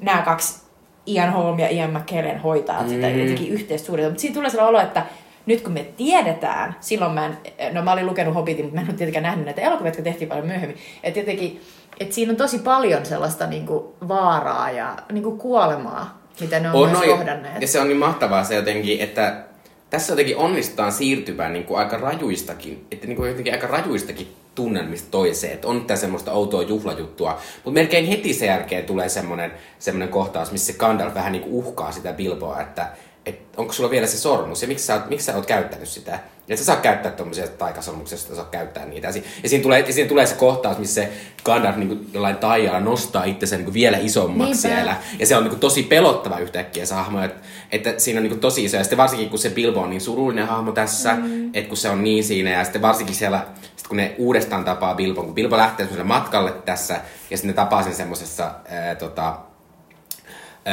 nämä kaksi Ian Holm ja Ian McKellen hoitaa mm. sitä jotenkin yhteistyötä. Mutta siinä tulee sellainen olo, että nyt kun me tiedetään, silloin mä en, no mä olin lukenut Hobbitin, mutta mä en ole tietenkään nähnyt näitä elokuvia, jotka tehtiin paljon myöhemmin. Että jotenkin, että siinä on tosi paljon sellaista niin kuin vaaraa ja niin kuin kuolemaa, mitä ne on, on myös no, kohdanneet. Ja se on niin mahtavaa se jotenkin, että tässä jotenkin onnistutaan siirtymään niin kuin aika rajuistakin, että niin kuin jotenkin aika rajuistakin tunnelmista toiseen, että on tämä semmoista outoa juhlajuttua, mutta melkein heti sen jälkeen tulee semmoinen, semmoinen kohtaus, missä se Gandalf vähän niin kuin uhkaa sitä Bilboa, että että onko sulla vielä se sormus ja miksi sä, miksi sä oot käyttänyt sitä. Ja et sä saa käyttää tuommoisia taikasormuksia, että saa käyttää niitä. Ja siinä tulee, ja siinä tulee se kohtaus, missä se Gandalf niin kuin jollain taijalla nostaa itsensä niin kuin vielä isommaksi Niinpä. siellä. Ja se on niin kuin tosi pelottava yhtäkkiä se hahmo, että, että siinä on niin kuin tosi iso. Ja sitten varsinkin kun se Bilbo on niin surullinen hahmo tässä, mm. että kun se on niin siinä. Ja sitten varsinkin siellä, sit kun ne uudestaan tapaa Bilbon, kun Bilbo lähtee semmoiselle matkalle tässä, ja sitten ne tapaa sen semmoisessa tota,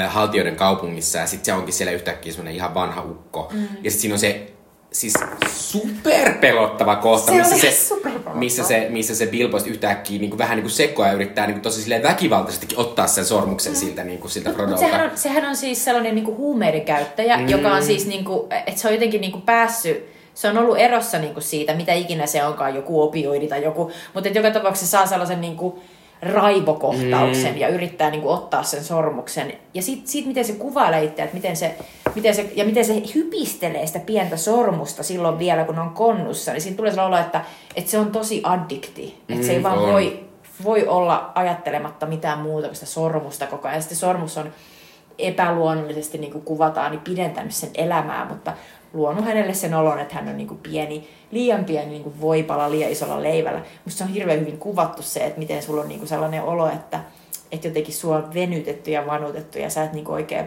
haltioiden kaupungissa ja sitten se onkin siellä yhtäkkiä semmoinen ihan vanha ukko. Mm. Ja sitten siinä on se siis superpelottava kohta, se missä, se, missä, se, missä se Bilbo yhtäkkiä niin kuin, vähän niin kuin sekoa ja yrittää niin kuin, tosi silleen väkivaltaisestikin ottaa sen sormuksen mm. siltä, niin kuin, siltä Frodolta. Sehän on, sehän on siis sellainen niin kuin huumeiden käyttäjä, mm. joka on siis, niin kuin, että se on jotenkin niin kuin päässyt se on ollut erossa niin kuin siitä, mitä ikinä se onkaan, joku opioidi tai joku, mutta joka tapauksessa saa sellaisen niin kuin, raivokohtauksen mm. ja yrittää niin kuin, ottaa sen sormuksen. Ja sitten sit, miten se kuvailee itse, että miten se, miten se, ja miten se hypistelee sitä pientä sormusta silloin vielä, kun on konnussa, niin siinä tulee sellainen olo, että, että se on tosi addikti. Että mm, se ei mm, vaan on. voi voi olla ajattelematta mitään muuta kuin sitä sormusta koko ajan. Sitten sormus on epäluonnollisesti niin kuin kuvataan, niin pidentänyt sen elämää, mutta luonut hänelle sen olon, että hän on niin kuin pieni, liian pieni niin kuin voipala liian isolla leivällä. Musta se on hirveän hyvin kuvattu se, että miten sulla on niin kuin sellainen olo, että, että jotenkin sua on venytetty ja vanutettu ja sä et niin kuin oikein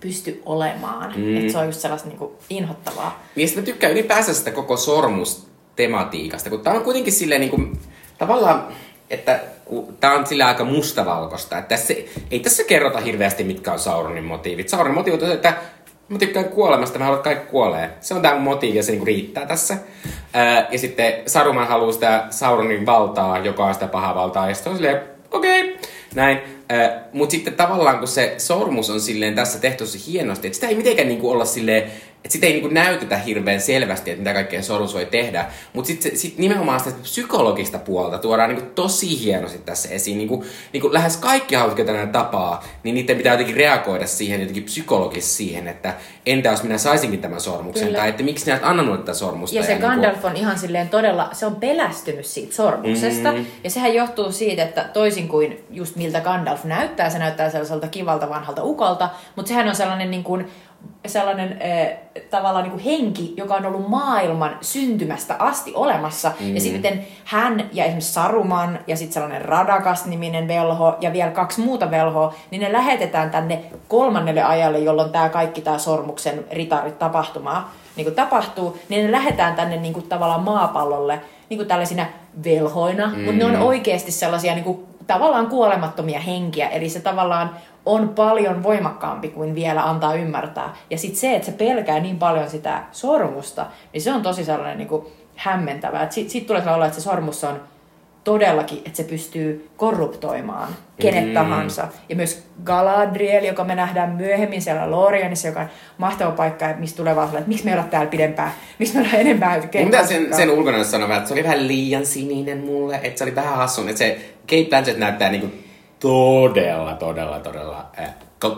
pysty olemaan. Mm. Että se on just sellaista niin kuin inhottavaa. Niin mä tykkään ylipäänsä sitä koko sormustematiikasta, kun tää on kuitenkin silleen niin kuin, tavallaan, että tämä on sillä aika mustavalkoista. Että tässä, ei tässä kerrota hirveästi, mitkä on Sauronin motiivit. Sauronin motiivit on, että mä tykkään kuolemasta, mä haluan, kaikki kuolee. Se on tämä motiivi ja se niinku riittää tässä. Ää, ja sitten Saruman haluaa sitä Sauronin valtaa, joka on sitä pahaa valtaa. Ja sitten on silleen, okei, okay, näin. Mutta sitten tavallaan kun se sormus on silleen tässä tehty hienosti, että sitä ei mitenkään niinku olla silleen, että sitä ei niinku näytetä hirveän selvästi, että mitä kaikkea sormus voi tehdä. Mutta sitten sit nimenomaan sitä psykologista puolta tuodaan niinku tosi hienosti tässä esiin. Niinku, niinku lähes kaikki hahmot, ketä tapaa, niin niiden pitää jotenkin reagoida siihen jotenkin psykologisesti siihen, että entä jos minä saisinkin tämän sormuksen, Kyllä. tai että miksi sinä et anna minulle tätä sormusta. Ja se ja Gandalf niinku... on ihan silleen todella, se on pelästynyt siitä sormuksesta. Mm. Ja sehän johtuu siitä, että toisin kuin just miltä Gandalf näyttää, se näyttää sellaiselta kivalta vanhalta ukolta, mutta sehän on sellainen niin kuin sellainen äh, tavallaan niin kuin henki, joka on ollut maailman syntymästä asti olemassa. Mm. Ja sitten hän ja esimerkiksi Saruman ja sitten sellainen Radakas-niminen velho ja vielä kaksi muuta velhoa, niin ne lähetetään tänne kolmannelle ajalle, jolloin tämä kaikki tämä sormuksen ritarit tapahtumaa niin kuin tapahtuu, niin ne lähetään tänne niin kuin tavallaan maapallolle niin kuin tällaisina velhoina, mm. mutta ne on oikeasti sellaisia niin kuin, tavallaan kuolemattomia henkiä, eli se tavallaan on paljon voimakkaampi kuin vielä antaa ymmärtää. Ja sitten se, että se pelkää niin paljon sitä sormusta, niin se on tosi sellainen niin kuin hämmentävää. Sitten sit tulee olla, että se sormus on todellakin, että se pystyy korruptoimaan kenet mm. tahansa. Ja myös Galadriel, joka me nähdään myöhemmin siellä Lorienissa, joka on mahtava paikka, mistä tulee vaan että miksi me ei olla täällä pidempään, miksi me ollaan enempää Mitä sen, sen ulkona sanoa, että se oli vähän liian sininen mulle, että se oli vähän hassun, että se Kate Blanchett näyttää niinku todella, todella, todella äh,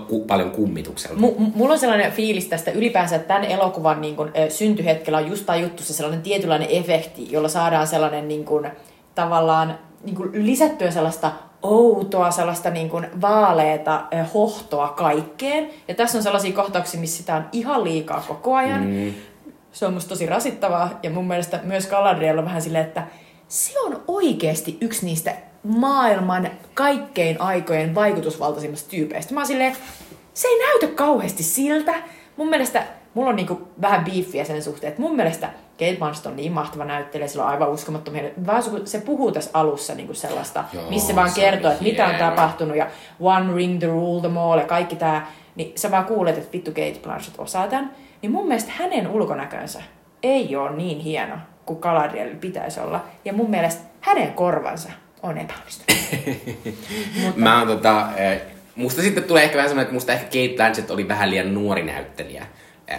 ku, paljon kummitukselta. M- mulla on sellainen fiilis tästä ylipäänsä, että tämän elokuvan niin kun, äh, syntyhetkellä on just tajuttu se sellainen tietynlainen efekti, jolla saadaan sellainen niin kun, tavallaan niin kun, lisättyä sellaista outoa, sellaista niin kuin vaaleeta hohtoa kaikkeen. Ja tässä on sellaisia kohtauksia, missä sitä on ihan liikaa koko ajan. Mm. Se on musta tosi rasittavaa. Ja mun mielestä myös Galadriel on vähän silleen, että se on oikeasti yksi niistä maailman kaikkein aikojen vaikutusvaltaisimmista tyypeistä. Mä oon silleen, se ei näytä kauheasti siltä. Mun mielestä, mulla on niinku vähän beefiä sen suhteen, että mun mielestä Kate Blanchett on niin mahtava näyttelijä, sillä on aivan uskomattomia. Vaan se puhuu tässä alussa niinku sellaista, Joo, missä vaan kertoo, että mitä on tapahtunut ja one ring the rule the all ja kaikki tää. Niin sä vaan kuulet, että vittu Kate Blanchett osaa tämän. Niin mun mielestä hänen ulkonäkönsä ei ole niin hieno kuin Galadriel pitäisi olla. Ja mun mielestä hänen korvansa on epäonnistunut. Mutta... Mä oon tota, eh, musta sitten tulee ehkä vähän semmoinen, että musta ehkä Kate Blanchett oli vähän liian nuori näyttelijä,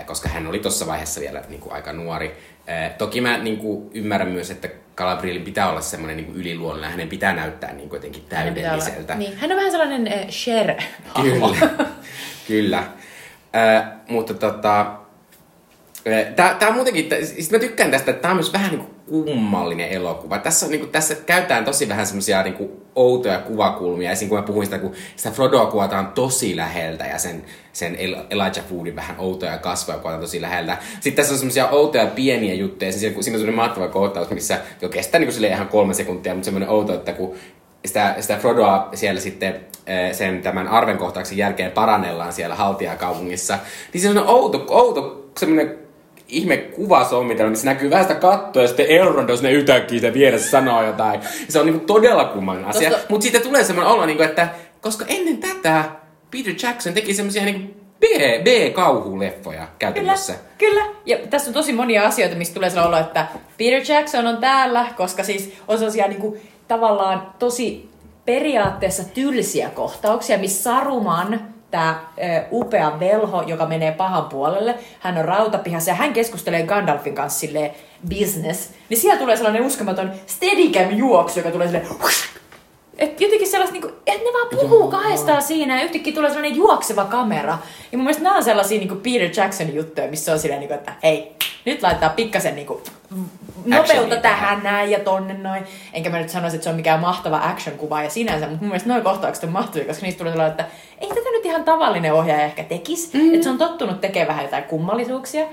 koska hän oli tuossa vaiheessa vielä niin kuin, aika nuori. Eh, toki mä niin kuin, ymmärrän myös, että Galadrielin pitää olla semmoinen niin yliluonnollinen, hänen pitää näyttää niin kuin, jotenkin täydelliseltä. Niin, hän on vähän sellainen äh, Cher Kyllä, kyllä. Äh, mutta tota, Tää, tää muutenkin, siis mä tykkään tästä, että tää on myös vähän niin kummallinen elokuva. Tässä, niin kuin, tässä käytetään tosi vähän semmoisia niin outoja kuvakulmia. Esimerkiksi kun mä puhuin sitä, kun sitä Frodoa kuvataan tosi läheltä ja sen, sen Elijah Woodin vähän outoja kasvoja kuvataan tosi läheltä. Sitten tässä on semmoisia outoja pieniä juttuja. Siinä, siinä on semmoinen mahtava kohtaus, missä jo kestää niin kuin ihan kolme sekuntia, mutta semmoinen outo, että kun sitä, sitä Frodoa siellä sitten sen tämän arvenkohtauksen jälkeen parannellaan siellä haltijakaupungissa, niin se on outo, outo semmoinen ihme kuvasommitelma, missä näkyy vähän sitä kattoa ja sitten Elrond, jos ne yhtäkkiä sitä vieressä sanoo jotain. Se on niinku todella kummallinen asia. Tosta... Mutta sitten tulee semmoinen olo, niinku, että koska ennen tätä Peter Jackson teki semmoisia niinku B, B-kauhuleffoja käytännössä. Kyllä, kyllä. Ja tässä on tosi monia asioita, mistä tulee sellainen olo, että Peter Jackson on täällä, koska siis on sellaisia niinku, tavallaan tosi periaatteessa tylsiä kohtauksia, missä Saruman tämä upea velho, joka menee pahan puolelle. Hän on rautapihassa ja hän keskustelee Gandalfin kanssa silleen business. Niin siellä tulee sellainen uskomaton steadicam juoksu, joka tulee silleen et jotenkin sellaista, niinku, että ne vaan puhuu Joo. kahdestaan siinä ja yhtäkkiä tulee sellainen juokseva kamera. Ja mun mielestä nämä on sellaisia niinku Peter Jackson juttuja, missä on silleen, niinku, että hei, nyt laittaa pikkasen niinku Actionia tähän näin ja tonne noin. Enkä mä nyt sanoisi, että se on mikään mahtava action-kuva ja sinänsä, mutta mun mielestä noin kohtaukset on mahtavia, koska niistä tulee sellainen, että ei tätä nyt ihan tavallinen ohjaaja ehkä tekisi. Mm. Että se on tottunut tekemään vähän jotain kummallisuuksia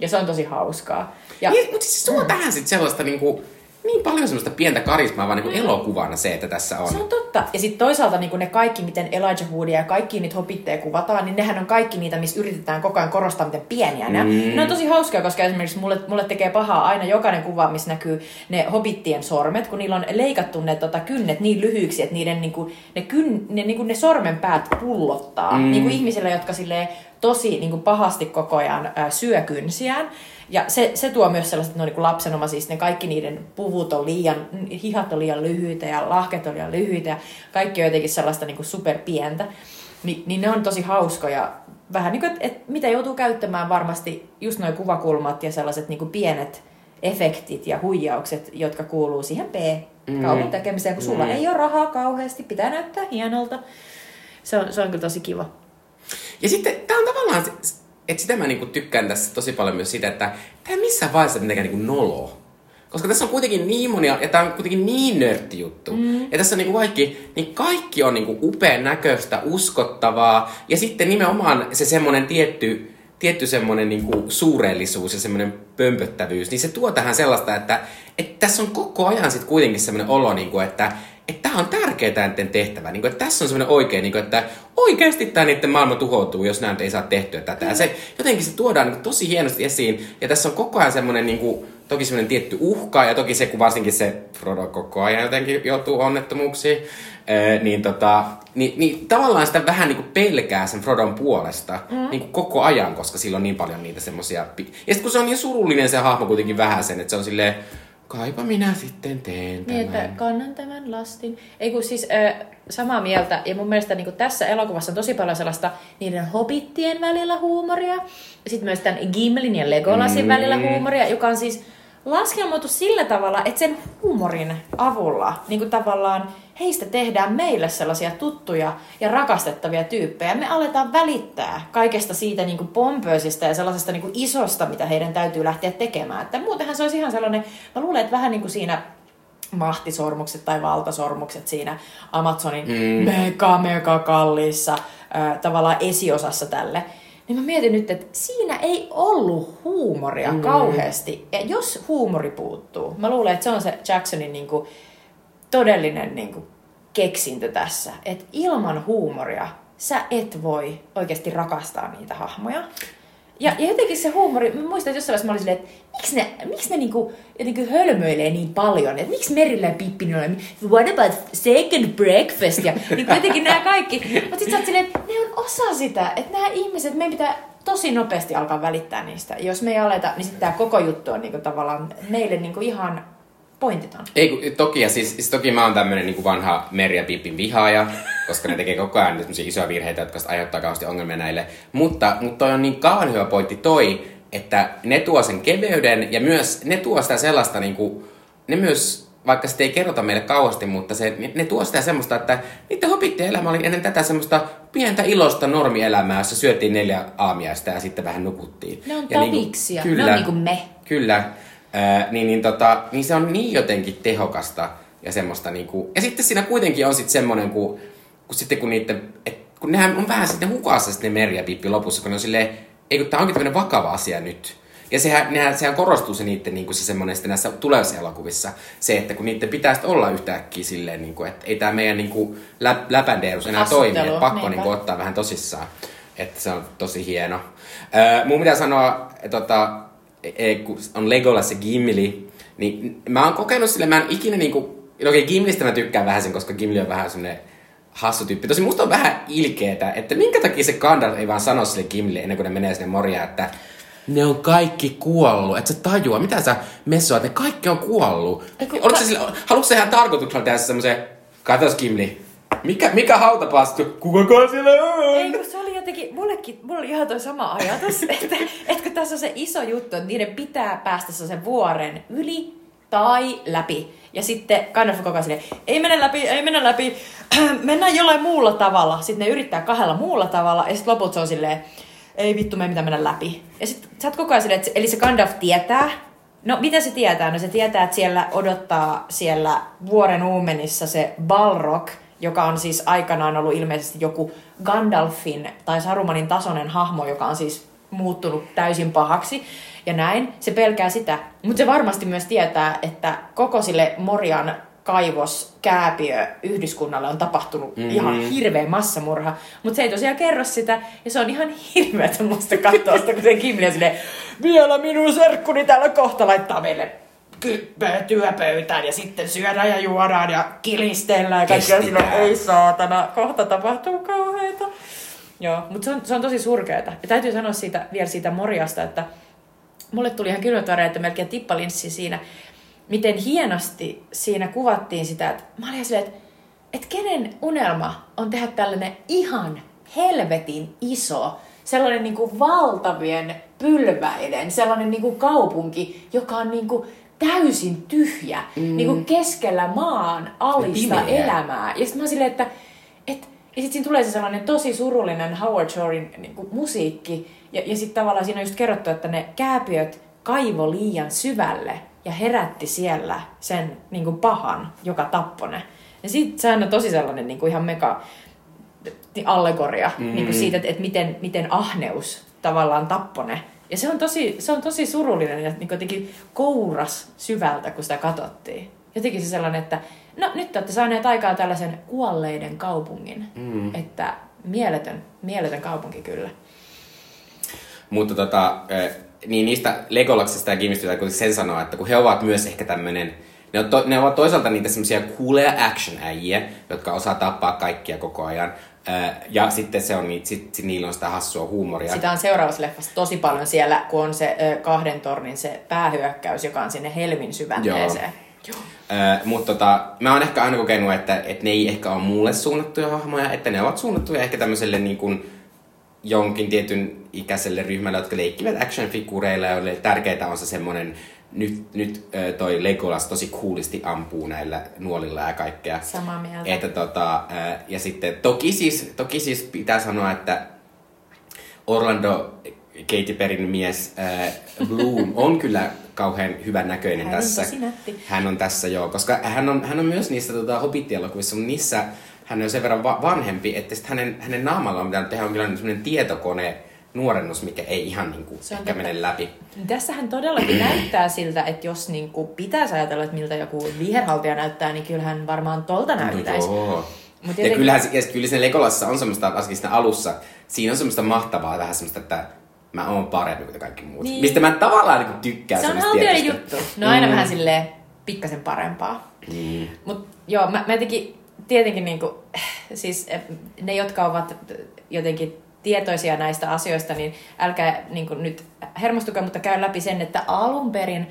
ja se on tosi hauskaa. Ja, Niin, mutta siis se tuo tähän sitten sellaista niinku, niin paljon semmoista pientä karismaa vaan niinku elokuvana se, että tässä on. Se on totta. Ja sitten toisaalta niin ne kaikki, miten Elijah Woodia ja kaikki niitä hobitteja kuvataan, niin nehän on kaikki niitä, missä yritetään koko ajan korostaa, miten pieniä ne on. Mm. Ne on tosi hauskaa, koska esimerkiksi mulle, mulle tekee pahaa aina jokainen kuva, missä näkyy ne hobittien sormet, kun niillä on leikattu ne tota, kynnet niin lyhyiksi, että niiden niinku, ne, kyn, ne, niinku, ne sormenpäät pullottaa. Mm. Niin kuin ihmisillä, jotka silleen, tosi niin kuin pahasti koko ajan ää, syö kynsiään. Ja se, se tuo myös sellaiset, että ne on niin lapsenoma, siis ne kaikki niiden puvut on liian, hihat on liian lyhyitä ja lahket on liian lyhyitä ja kaikki on jotenkin sellaista niin kuin superpientä. Ni, niin ne on tosi hauskoja. Vähän niin kuin, että, että mitä joutuu käyttämään varmasti just noin kuvakulmat ja sellaiset niin kuin pienet efektit ja huijaukset, jotka kuuluu siihen P-kaulun tekemiseen, kun sulla Mm. ei ole rahaa kauheasti, pitää näyttää hienolta. Se on, se on kyllä tosi kiva. Ja sitten tää on tavallaan, että sitä mä niinku tykkään tässä tosi paljon myös sitä, että ei missään vaiheessa mitenkään niinku nolo. Koska tässä on kuitenkin niin monia, ja tää on kuitenkin niin nörtti juttu. Mm. Ja tässä on niinku kaikki, niin kaikki on niinku upean näköistä, uskottavaa. Ja sitten nimenomaan se semmonen tietty, tietty semmonen niinku suurellisuus ja semmonen pömpöttävyys, niin se tuo tähän sellaista, että, että tässä on koko ajan sit kuitenkin semmonen olo, niinku, että että tämä on tärkeää näiden tehtävä. Niin kuin, että tässä on semmoinen oikein, niin kuin, että oikeasti tämä niiden maailma tuhoutuu, jos näin ei saa tehtyä tätä. Ja se, jotenkin se tuodaan niin kuin, tosi hienosti esiin. Ja tässä on koko ajan semmoinen, niin kuin, toki semmoinen tietty uhka, ja toki se, kun varsinkin se Frodo koko ajan jotenkin joutuu onnettomuuksiin, ää, niin, tota, niin, niin tavallaan sitä vähän niin kuin pelkää sen Frodon puolesta mm. niin kuin koko ajan, koska sillä on niin paljon niitä semmoisia... Ja sitten kun se on niin surullinen se hahmo kuitenkin vähän sen, että se on silleen, kaipa minä sitten teen tämän. Niin, että kannan tämän lastin. Ei kun siis äh, samaa mieltä. Ja mun mielestä niin tässä elokuvassa on tosi paljon sellaista niiden hobittien välillä huumoria. Ja sitten myös tämän Gimlin ja Legolasin Mm. välillä huumoria, joka on siis laskelmoitu sillä tavalla, että sen huumorin avulla niin kuin tavallaan heistä tehdään meille sellaisia tuttuja ja rakastettavia tyyppejä. Me aletaan välittää kaikesta siitä niin kuin pompöisistä ja sellaisesta niin kuin isosta, mitä heidän täytyy lähteä tekemään. Että muutenhan se olisi ihan sellainen, mä luulen, että vähän niin kuin siinä mahtisormukset tai valtasormukset siinä Amazonin mm. mega mega kalliissa äh, tavallaan esiosassa tälle. Niin mä mietin nyt, että siinä ei ollut huumoria mm. kauheasti. Ja jos huumori puuttuu, mä luulen, että se on se Jacksonin niinku todellinen niinku keksintö tässä. Että ilman huumoria sä et voi oikeasti rakastaa niitä hahmoja. Ja, ja jotenkin se huumori, mä muistan, että jossain vaiheessa mä olin silleen, että miksi ne, miksi ne niinku, jotenkin hölmöilee niin paljon, että miksi Merillä ja Pippin on, what about second breakfast, ja niin jotenkin nämä kaikki. Mutta sitten sä oot silleen, että ne on osa sitä, että nämä ihmiset, meidän pitää tosi nopeasti alkaa välittää niistä. Jos me ei aleta, niin sitten tämä koko juttu on niinku tavallaan meille niinku ihan pointiton. Ei, kun- toki, ja siis, siis toki mä oon tämmönen niin vanha Meri ja Pippin vihaaja, koska ne tekee koko ajan isoja virheitä, jotka aiheuttaa kauheasti ongelmia näille. Mutta, mutta toi on niin kauan hyvä pointti toi, että ne tuo sen keveyden ja myös ne tuo sitä sellaista niinku, ne myös, vaikka sitä ei kerrota meille kauheasti, mutta se, ne, ne tuo sitä semmoista, että niiden hobittien elämä oli ennen tätä semmoista pientä ilosta normielämää, jossa syötiin neljä aamiaista ja sitten vähän nukuttiin. Ne on Ja niinku- taviksia, ne on niinku me. Kyllä. Ää, niin, niin, tota, niin se on niin jotenkin tehokasta ja semmoista niinku... Ja sitten siinä kuitenkin on sitten semmoinen, kun, kun sitten kun niiden... Et, kun nehän on vähän sitten hukassa sitten ne Meri ja Pippi lopussa, kun ne on silleen, ei kun tää onkin tämmöinen vakava asia nyt. Ja sehän, nehän, sehän korostuu se niiden niinku se semmoinen sitten näissä tulevissa elokuvissa, se, että kun niiden pitää sitten olla yhtäkkiä silleen, niinku, että ei tämä meidän niinku lä, läpändeerus enää Hassuttelu, toimi, että pakko niinpä. niinku ottaa vähän tosissaan. Että se on tosi hieno. Öö, mun pitää sanoa, että tota, kun on Legolas ja Gimli, niin mä oon kokenut sille, mä en ikinä niinku, no okei Gimlistä mä tykkään vähän sen, koska Gimli on vähän semmonen hassu tyyppi. Tosi musta on vähän ilkeetä, että minkä takia se Gandalf ei vaan sano sille Gimli ennen kuin ne menee sinne morjaan, että ne on kaikki kuollut. Et sä tajua, mitä sä messoat, ne kaikki on kuollut. Ei kun- Oliko se sille, haluatko se ihan tarkoituksella tehdä semmoisen, katos Gimli, mikä, mikä hautapastu, kukakaan siellä on? Ei, kun se jotenkin, mullekin, mulla oli ihan toi sama ajatus, että, että kun tässä on se iso juttu, että niiden pitää päästä sen vuoren yli tai läpi. Ja sitten Gandalf koko ajan ei mennä läpi, ei mennä läpi, mennään jollain muulla tavalla. Sitten ne yrittää kahdella muulla tavalla ja sitten loput se on silleen, ei vittu, me ei mitään mennä läpi. Ja sitten sä oot koko ajan silleen, eli se Gandalf tietää, No mitä se tietää? No se tietää, että siellä odottaa siellä vuoren uumenissa se Balrog, joka on siis aikanaan ollut ilmeisesti joku Gandalfin tai Sarumanin tasoinen hahmo, joka on siis muuttunut täysin pahaksi ja näin. Se pelkää sitä, mutta se varmasti myös tietää, että koko sille Morian kaivos, kääpiö, yhdyskunnalle on tapahtunut mm-hmm. ihan hirveä massamurha, mutta se ei tosiaan kerro sitä, ja se on ihan hirveä musta katsoa sitä, kun se Kimli on silleen, vielä minun serkkuni täällä kohta laittaa meille työpöytään ja sitten syödään ja juodaan ja kilistellään ja kaikkea silloin, ei saatana, kohta tapahtuu kauheita. Joo, mutta se on, se on tosi surkeeta. Ja täytyy sanoa siitä, vielä siitä Moriasta, että mulle tuli ihan kylmät että melkein tippalinssi siinä, miten hienosti siinä kuvattiin sitä, että mä olin silleen, että, että kenen unelma on tehdä tällainen ihan helvetin iso, sellainen niin kuin valtavien pylväiden, sellainen niin kuin kaupunki, joka on niin kuin täysin tyhjä, mm. niin kuin keskellä maan alista elämää. Ja sitten mä silleen, että, että ja sitten siinä tulee se sellainen tosi surullinen Howard Shorein niin kuin musiikki. Ja, ja sitten tavallaan siinä on just kerrottu, että ne kääpiöt kaivo liian syvälle ja herätti siellä sen niin kuin pahan, joka tappone. Ja sitten sehän on tosi sellainen niin kuin ihan mega allegoria mm. niin kuin siitä, että, että miten, miten ahneus tavallaan tappone. Ja se on tosi, se on tosi surullinen ja niin jotenkin kouras syvältä, kun sitä katsottiin. Jotenkin se sellainen, että no nyt te olette saaneet aikaa tällaisen kuolleiden kaupungin. Mm. Että mieletön, mieletön kaupunki kyllä. Mutta tota, niin niistä Legolaksista ja Gimistä kun sen sanoa, että kun he ovat myös ehkä tämmöinen, ne, on to, ne ovat toisaalta niitä semmoisia cooleja action-äijiä, jotka osaa tappaa kaikkia koko ajan. Ja sitten se on, sit, sit niillä on sitä hassua huumoria. Sitä on seuraavassa leffassa tosi paljon siellä, kun on se kahden tornin se päähyökkäys, joka on sinne helmin syvänteeseen. Joo. Äh, mutta tota, mä oon ehkä aina kokenut, että, että ne ei ehkä ole mulle suunnattuja hahmoja, että ne ovat suunnattuja ehkä tämmöiselle niin kuin, jonkin tietyn ikäiselle ryhmälle, jotka leikkivät action-figureilla, joille tärkeää on se semmoinen, nyt, nyt toi Legolas tosi coolisti ampuu näillä nuolilla ja kaikkea. Samaa mieltä. Että tota, ja sitten toki siis, toki siis pitää sanoa, että Orlando Katy Perryn mies äh, Bloom on kyllä kauhean hyvän näköinen hän tässä. On hän on tässä joo, koska hän on, hän on myös niistä tota, Hobbit-elokuvissa, mutta niissä hän on sen verran va- vanhempi, että sit hänen, hänen naamalla on pitänyt tehdä jonkinlainen sellainen tietokone, nuorennus, mikä ei ihan niin kuin, ehkä mene läpi. Tässähän todellakin näyttää siltä, että jos niin kuin pitäisi ajatella, että miltä joku viherhaltija näyttää, niin kyllähän varmaan tolta näyttäisi. No joo. Mut jotenkin... Ja kyllähän ja kyllä sen Legolassa on semmoista, varsinkin siinä alussa, siinä on semmoista mahtavaa vähän semmoista, että mä oon parempi kuin kaikki muut. Niin. Mistä mä tavallaan niin tykkään. Se on haltijoiden juttu. No aina mm. vähän silleen pikkasen parempaa. Mm. Mut joo, mä, mä jotenkin tietenkin niin kuin, siis eh, ne, jotka ovat jotenkin tietoisia näistä asioista, niin älkää niin kuin nyt hermostukaa, mutta käy läpi sen, että alun perin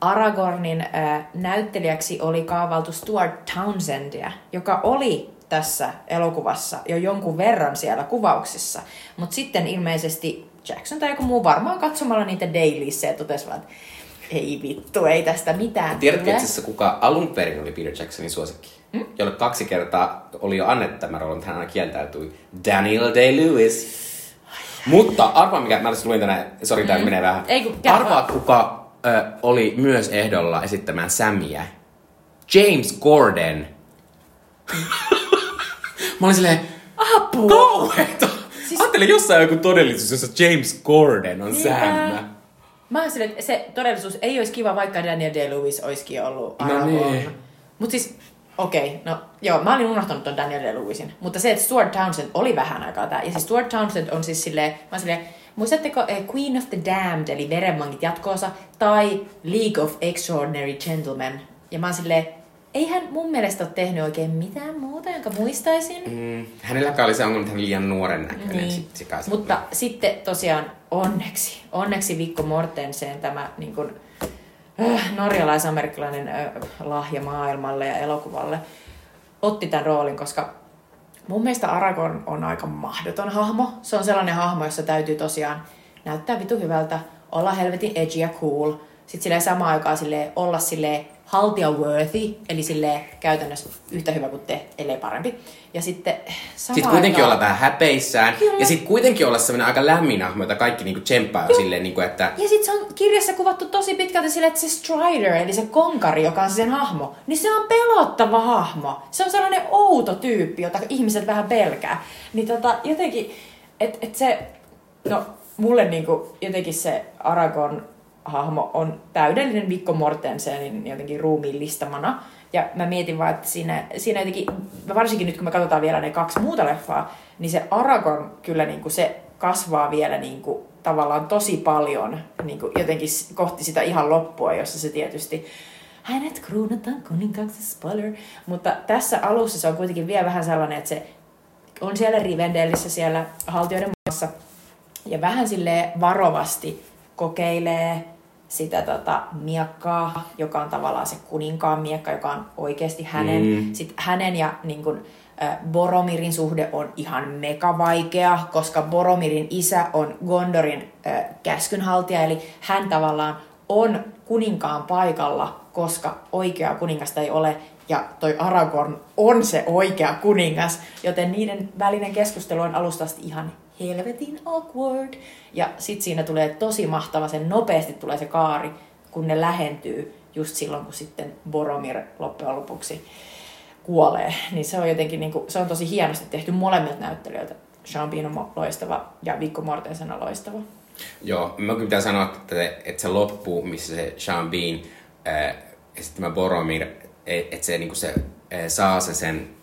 Aragornin äh, näyttelijäksi oli kaavaltu Stuart Townsendia, joka oli tässä elokuvassa jo jonkun verran siellä kuvauksissa. Mutta sitten ilmeisesti Jackson tai joku muu varmaan katsomalla niitä dailies ja totesi vaan, että ei vittu, ei tästä mitään Tiedätkö itse asiassa, kuka alun perin oli Peter Jacksonin suosikki? Hmm? Jolle kaksi kertaa oli jo annettu tämä rooli, mutta hän aina kieltäytyi. Daniel Day-Lewis. Mutta arvaa mikä, mä luin tänään, sori mm. tämä menee vähän. Ei, kun, arvaa kuka ö, oli myös ehdolla esittämään Samia. James Gordon. mä olin silleen, apua. Kauheeta. Siis... Ajattelin jossain joku todellisuus, jossa James Gordon on Sam. Mä ajattelin, että se todellisuus ei olisi kiva, vaikka Daniel Day-Lewis olisikin ollut. No niin. Mutta siis, okei, okay, no joo, mä olin unohtanut ton Daniel Day-Lewisin. Mutta se, että Stuart Townsend oli vähän aikaa tää. Ja siis Stuart Townsend on siis silleen, mä silleen, muistatteko eh, Queen of the Damned, eli Verenvangit jatkoosa, tai League of Extraordinary Gentlemen. Ja mä oon silleen, ei hän mun mielestä ole tehnyt oikein mitään muuta, jonka muistaisin. Mm, hänelläkään oli se ongelma, että hän liian nuoren näköinen. Niin. Sit, Mutta sitten tosiaan onneksi, onneksi Vikko Mortensen tämä niin kuin, äh, norjalais-amerikkalainen äh, lahja maailmalle ja elokuvalle otti tämän roolin, koska mun mielestä Aragorn on aika mahdoton hahmo. Se on sellainen hahmo, jossa täytyy tosiaan näyttää vitu hyvältä, olla helvetin edgy ja cool, sitten sille samaan aikaan sille olla sille haltia-worthy, eli sille käytännössä yhtä hyvä kuin te, ellei parempi. Ja sitten Sitten kuitenkin olla vähän häpeissään. Kyllä. Ja sitten kuitenkin olla sellainen aika lämmin hahmo, jota kaikki niinku tsemppaa jo silleen, niinku, että... Ja sitten se on kirjassa kuvattu tosi pitkälti silleen, että se Strider, eli se konkari, joka on se sen hahmo, niin se on pelottava hahmo. Se on sellainen outo tyyppi, jota ihmiset vähän pelkää. Niin tota, jotenkin, että et se... No, mulle niinku jotenkin se Aragon hahmo on täydellinen Mikko Mortensenin jotenkin ruumiillistamana. Ja mä mietin vaan, että siinä, siinä jotenkin, varsinkin nyt kun me katsotaan vielä ne kaksi muuta leffaa, niin se Aragon kyllä niin kuin se kasvaa vielä niin kuin, tavallaan tosi paljon niin kuin jotenkin kohti sitä ihan loppua, jossa se tietysti hänet kruunataan kuninkaaksi spoiler. Mutta tässä alussa se on kuitenkin vielä vähän sellainen, että se on siellä Rivendellissä siellä haltioiden maassa ja vähän sille varovasti kokeilee sitä tota, miekkaa, joka on tavallaan se kuninkaan miekka, joka on oikeasti hänen. Mm. Sitten hänen ja niin kun, äh, Boromirin suhde on ihan mega vaikea, koska Boromirin isä on Gondorin äh, käskynhaltija, eli hän tavallaan on kuninkaan paikalla, koska oikea kuningasta ei ole, ja toi Aragorn on se oikea kuningas, joten niiden välinen keskustelu on alusta asti ihan helvetin awkward. Ja sit siinä tulee tosi mahtava, sen nopeasti tulee se kaari, kun ne lähentyy just silloin, kun sitten Boromir loppujen lopuksi kuolee. Niin se on jotenkin, niin kuin, se on tosi hienosti tehty molemmilta näyttelijöiltä. Sean Bean on loistava ja Viggo Mortensen on loistava. Joo, mä kyllä pitää sanoa, että, että se loppu, missä se Sean Bean ää, sitten Boromir, että se, niin se ää, saa se sen se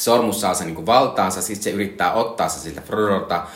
sormus saa sen niin valtaansa, sitten se yrittää ottaa se siltä Frodolta,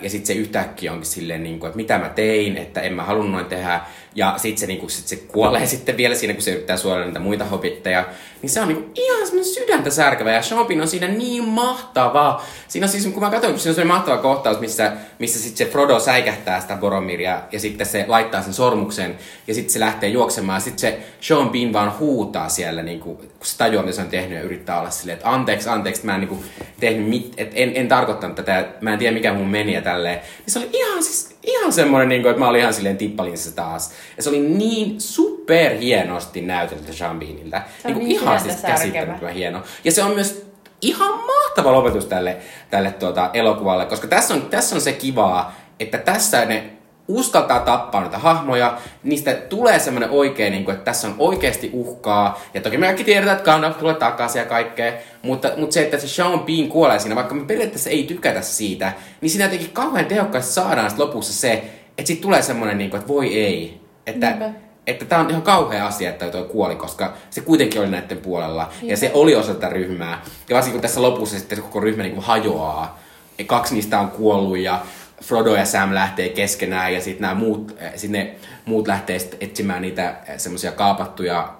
ja sitten se yhtäkkiä onkin silleen, niin kuin, että mitä mä tein, että en mä halunnut noin tehdä. Ja sitten se, niin kuin, sit se kuolee sitten vielä siinä, kun se yrittää suojella niitä muita hobitteja. Niin se on niin kuin, ihan semmoinen sydäntä särkevä. Ja Sean on siinä niin mahtava. Siinä on siis, kun mä katsoin, siinä on semmoinen mahtava kohtaus, missä, missä sitten se Frodo säikähtää sitä Boromiria. Ja sitten se laittaa sen sormuksen. Ja sitten se lähtee juoksemaan. Sitten se Sean Bean vaan huutaa siellä, niin kuin, kun se tajuaa, mitä se on tehnyt. Ja yrittää olla silleen, että anteeksi, anteeksi, mä en niin kuin, tehnyt mit, et en, en tarkoittanut tätä. Mä en tiedä, mikä mun meni ja tälleen. Niin se oli ihan siis ihan semmoinen, niin kuin, että mä olin ihan silleen tippalinsa taas. Ja se oli niin super hienosti näytelty Sean Beaniltä. Niin kuin niin ihan siis käsittämättömän hieno. Ja se on myös ihan mahtava lopetus tälle, tälle tuota, elokuvalle, koska tässä on, tässä on se kivaa, että tässä ne uskaltaa tappaa näitä hahmoja, niistä tulee semmoinen oikein, niin kuin, että tässä on oikeasti uhkaa. Ja toki me kaikki tiedetään, että Gandalf tulee takaisin ja kaikkea, mutta, mutta se, että se Sean Bean kuolee siinä, vaikka me periaatteessa ei tykätä siitä, niin siinä jotenkin kauhean tehokkaasti saadaan lopussa se, että siitä tulee semmoinen, niin kuin, että voi ei. Että, Niinpä. että tämä on ihan kauhea asia, että toi kuoli, koska se kuitenkin oli näiden puolella. Niinpä. Ja se oli osa tätä ryhmää. Ja varsinkin kun tässä lopussa sitten koko ryhmä niin kuin hajoaa. Ja kaksi niistä on kuollut ja Frodo ja Sam lähtee keskenään ja sitten nämä muut, eh, sit ne muut lähtee sit etsimään niitä eh, semmoisia kaapattuja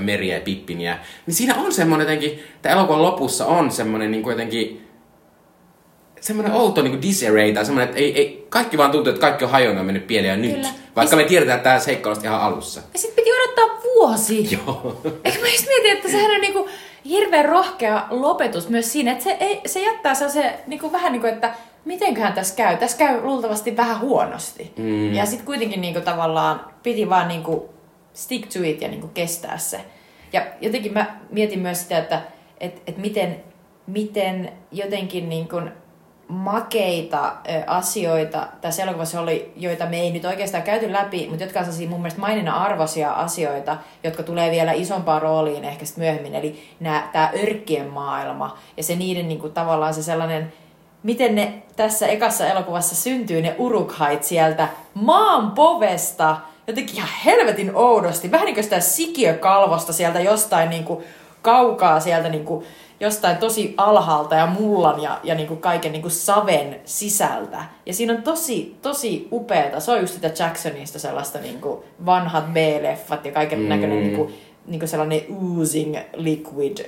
meriä ja pippiniä. Niin siinä on semmoinen jotenkin, että elokuvan lopussa on semmoinen niin jotenkin semmoinen outo niin disarray tai semmoinen, että ei, ei, kaikki vaan tuntuu, että kaikki on hajonnut mennyt pieleen nyt. Kyllä. Vaikka me tiedetään, että tämä seikkailu ihan alussa. Ja sitten piti odottaa vuosi. Joo. Eikö mä just mietin, että sehän on niinku hirveän rohkea lopetus myös siinä, että se, ei, se jättää se niinku vähän niin kuin, että mitenköhän tässä käy? Tässä käy luultavasti vähän huonosti. Mm. Ja sitten kuitenkin niinku tavallaan piti vaan niinku stick to it ja niinku kestää se. Ja jotenkin mä mietin myös sitä, että et, et miten, miten jotenkin niinku makeita asioita tässä elokuvassa oli, joita me ei nyt oikeastaan käyty läpi, mutta jotka on mun mielestä maininnan arvoisia asioita, jotka tulee vielä isompaan rooliin ehkä myöhemmin. Eli tämä örkkien maailma ja se niiden niinku, tavallaan se sellainen miten ne tässä ekassa elokuvassa syntyy ne urukhait sieltä maan povesta, jotenkin ihan helvetin oudosti, vähän niin kuin sitä sikiökalvosta sieltä jostain niin kuin kaukaa sieltä niin kuin jostain tosi alhaalta ja mullan ja, ja niin kuin kaiken niin kuin saven sisältä. Ja siinä on tosi, tosi upeata. Se on just sitä Jacksonista sellaista niin kuin vanhat B-leffat ja kaiken mm. näköinen niin kuin, niin kuin sellainen oozing liquid,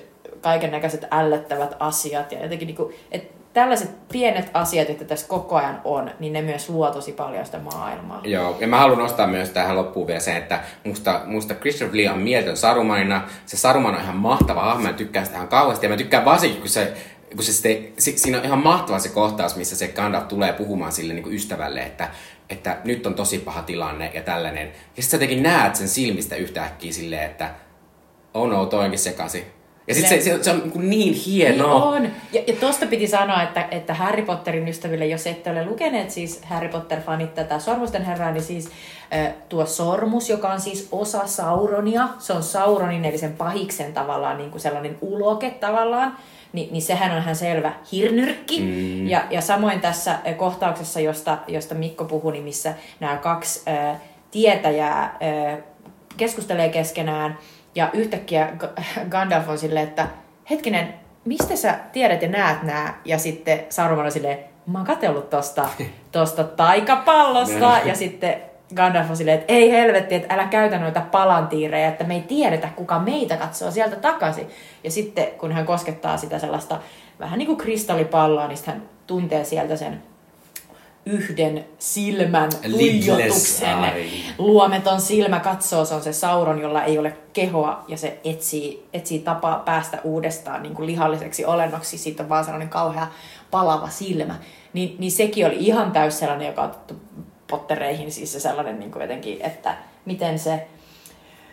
kaiken näköiset ällöttävät asiat. Ja jotenkin niin kuin, että tällaiset pienet asiat, että tässä koko ajan on, niin ne myös luo tosi paljon sitä maailmaa. Joo, ja mä haluan nostaa myös tähän loppuun vielä sen, että musta, musta Christopher Lee on mieltön Sarumanina. Se Saruman on ihan mahtava hahmo, mä tykkään sitä ihan kauheasti. Ja mä tykkään varsinkin, kun se kun se sitten, siinä on ihan mahtava se kohtaus, missä se Gandalf tulee puhumaan sille niin kuin ystävälle, että että nyt on tosi paha tilanne ja tällainen. Ja sitten sä jotenkin näet sen silmistä yhtäkkiä silleen, että oh no, toi onkin sekasi. Ja sitten se, se, se, on niin, niin hienoa. Niin on. Ja, ja tosta piti sanoa, että, että Harry Potterin ystäville, jos ette ole lukeneet siis Harry Potter-fanit tätä Sormusten herraa, niin siis äh, tuo sormus, joka on siis osa Sauronia, se on Sauronin eli sen pahiksen tavallaan niin kuin sellainen uloke tavallaan, niin, niin sehän on ihan selvä hirnyrkki. Mm. Ja, ja samoin tässä kohtauksessa, josta, josta Mikko puhui, niin missä nämä kaksi äh, tietäjää äh, keskustelee keskenään, ja yhtäkkiä Gandalf on silleen, että hetkinen, mistä sä tiedät ja näet nää? Ja sitten Saruman on silleen, mä oon katsellut tosta, tosta taikapallosta. ja sitten Gandalf on silleen, että ei helvetti, että älä käytä noita palantiireja, että me ei tiedetä, kuka meitä katsoo sieltä takaisin. Ja sitten kun hän koskettaa sitä sellaista vähän niin kuin kristallipalloa, niin hän tuntee sieltä sen yhden silmän tuijotuksen. Luometon silmä katsoo, se on se Sauron, jolla ei ole kehoa ja se etsii, etsii tapaa päästä uudestaan niin kuin lihalliseksi olennoksi. Siitä on vaan sellainen kauhea palava silmä. Niin, niin sekin oli ihan täys sellainen, joka on otettu pottereihin, siis se sellainen niin kuin jotenkin, että miten se,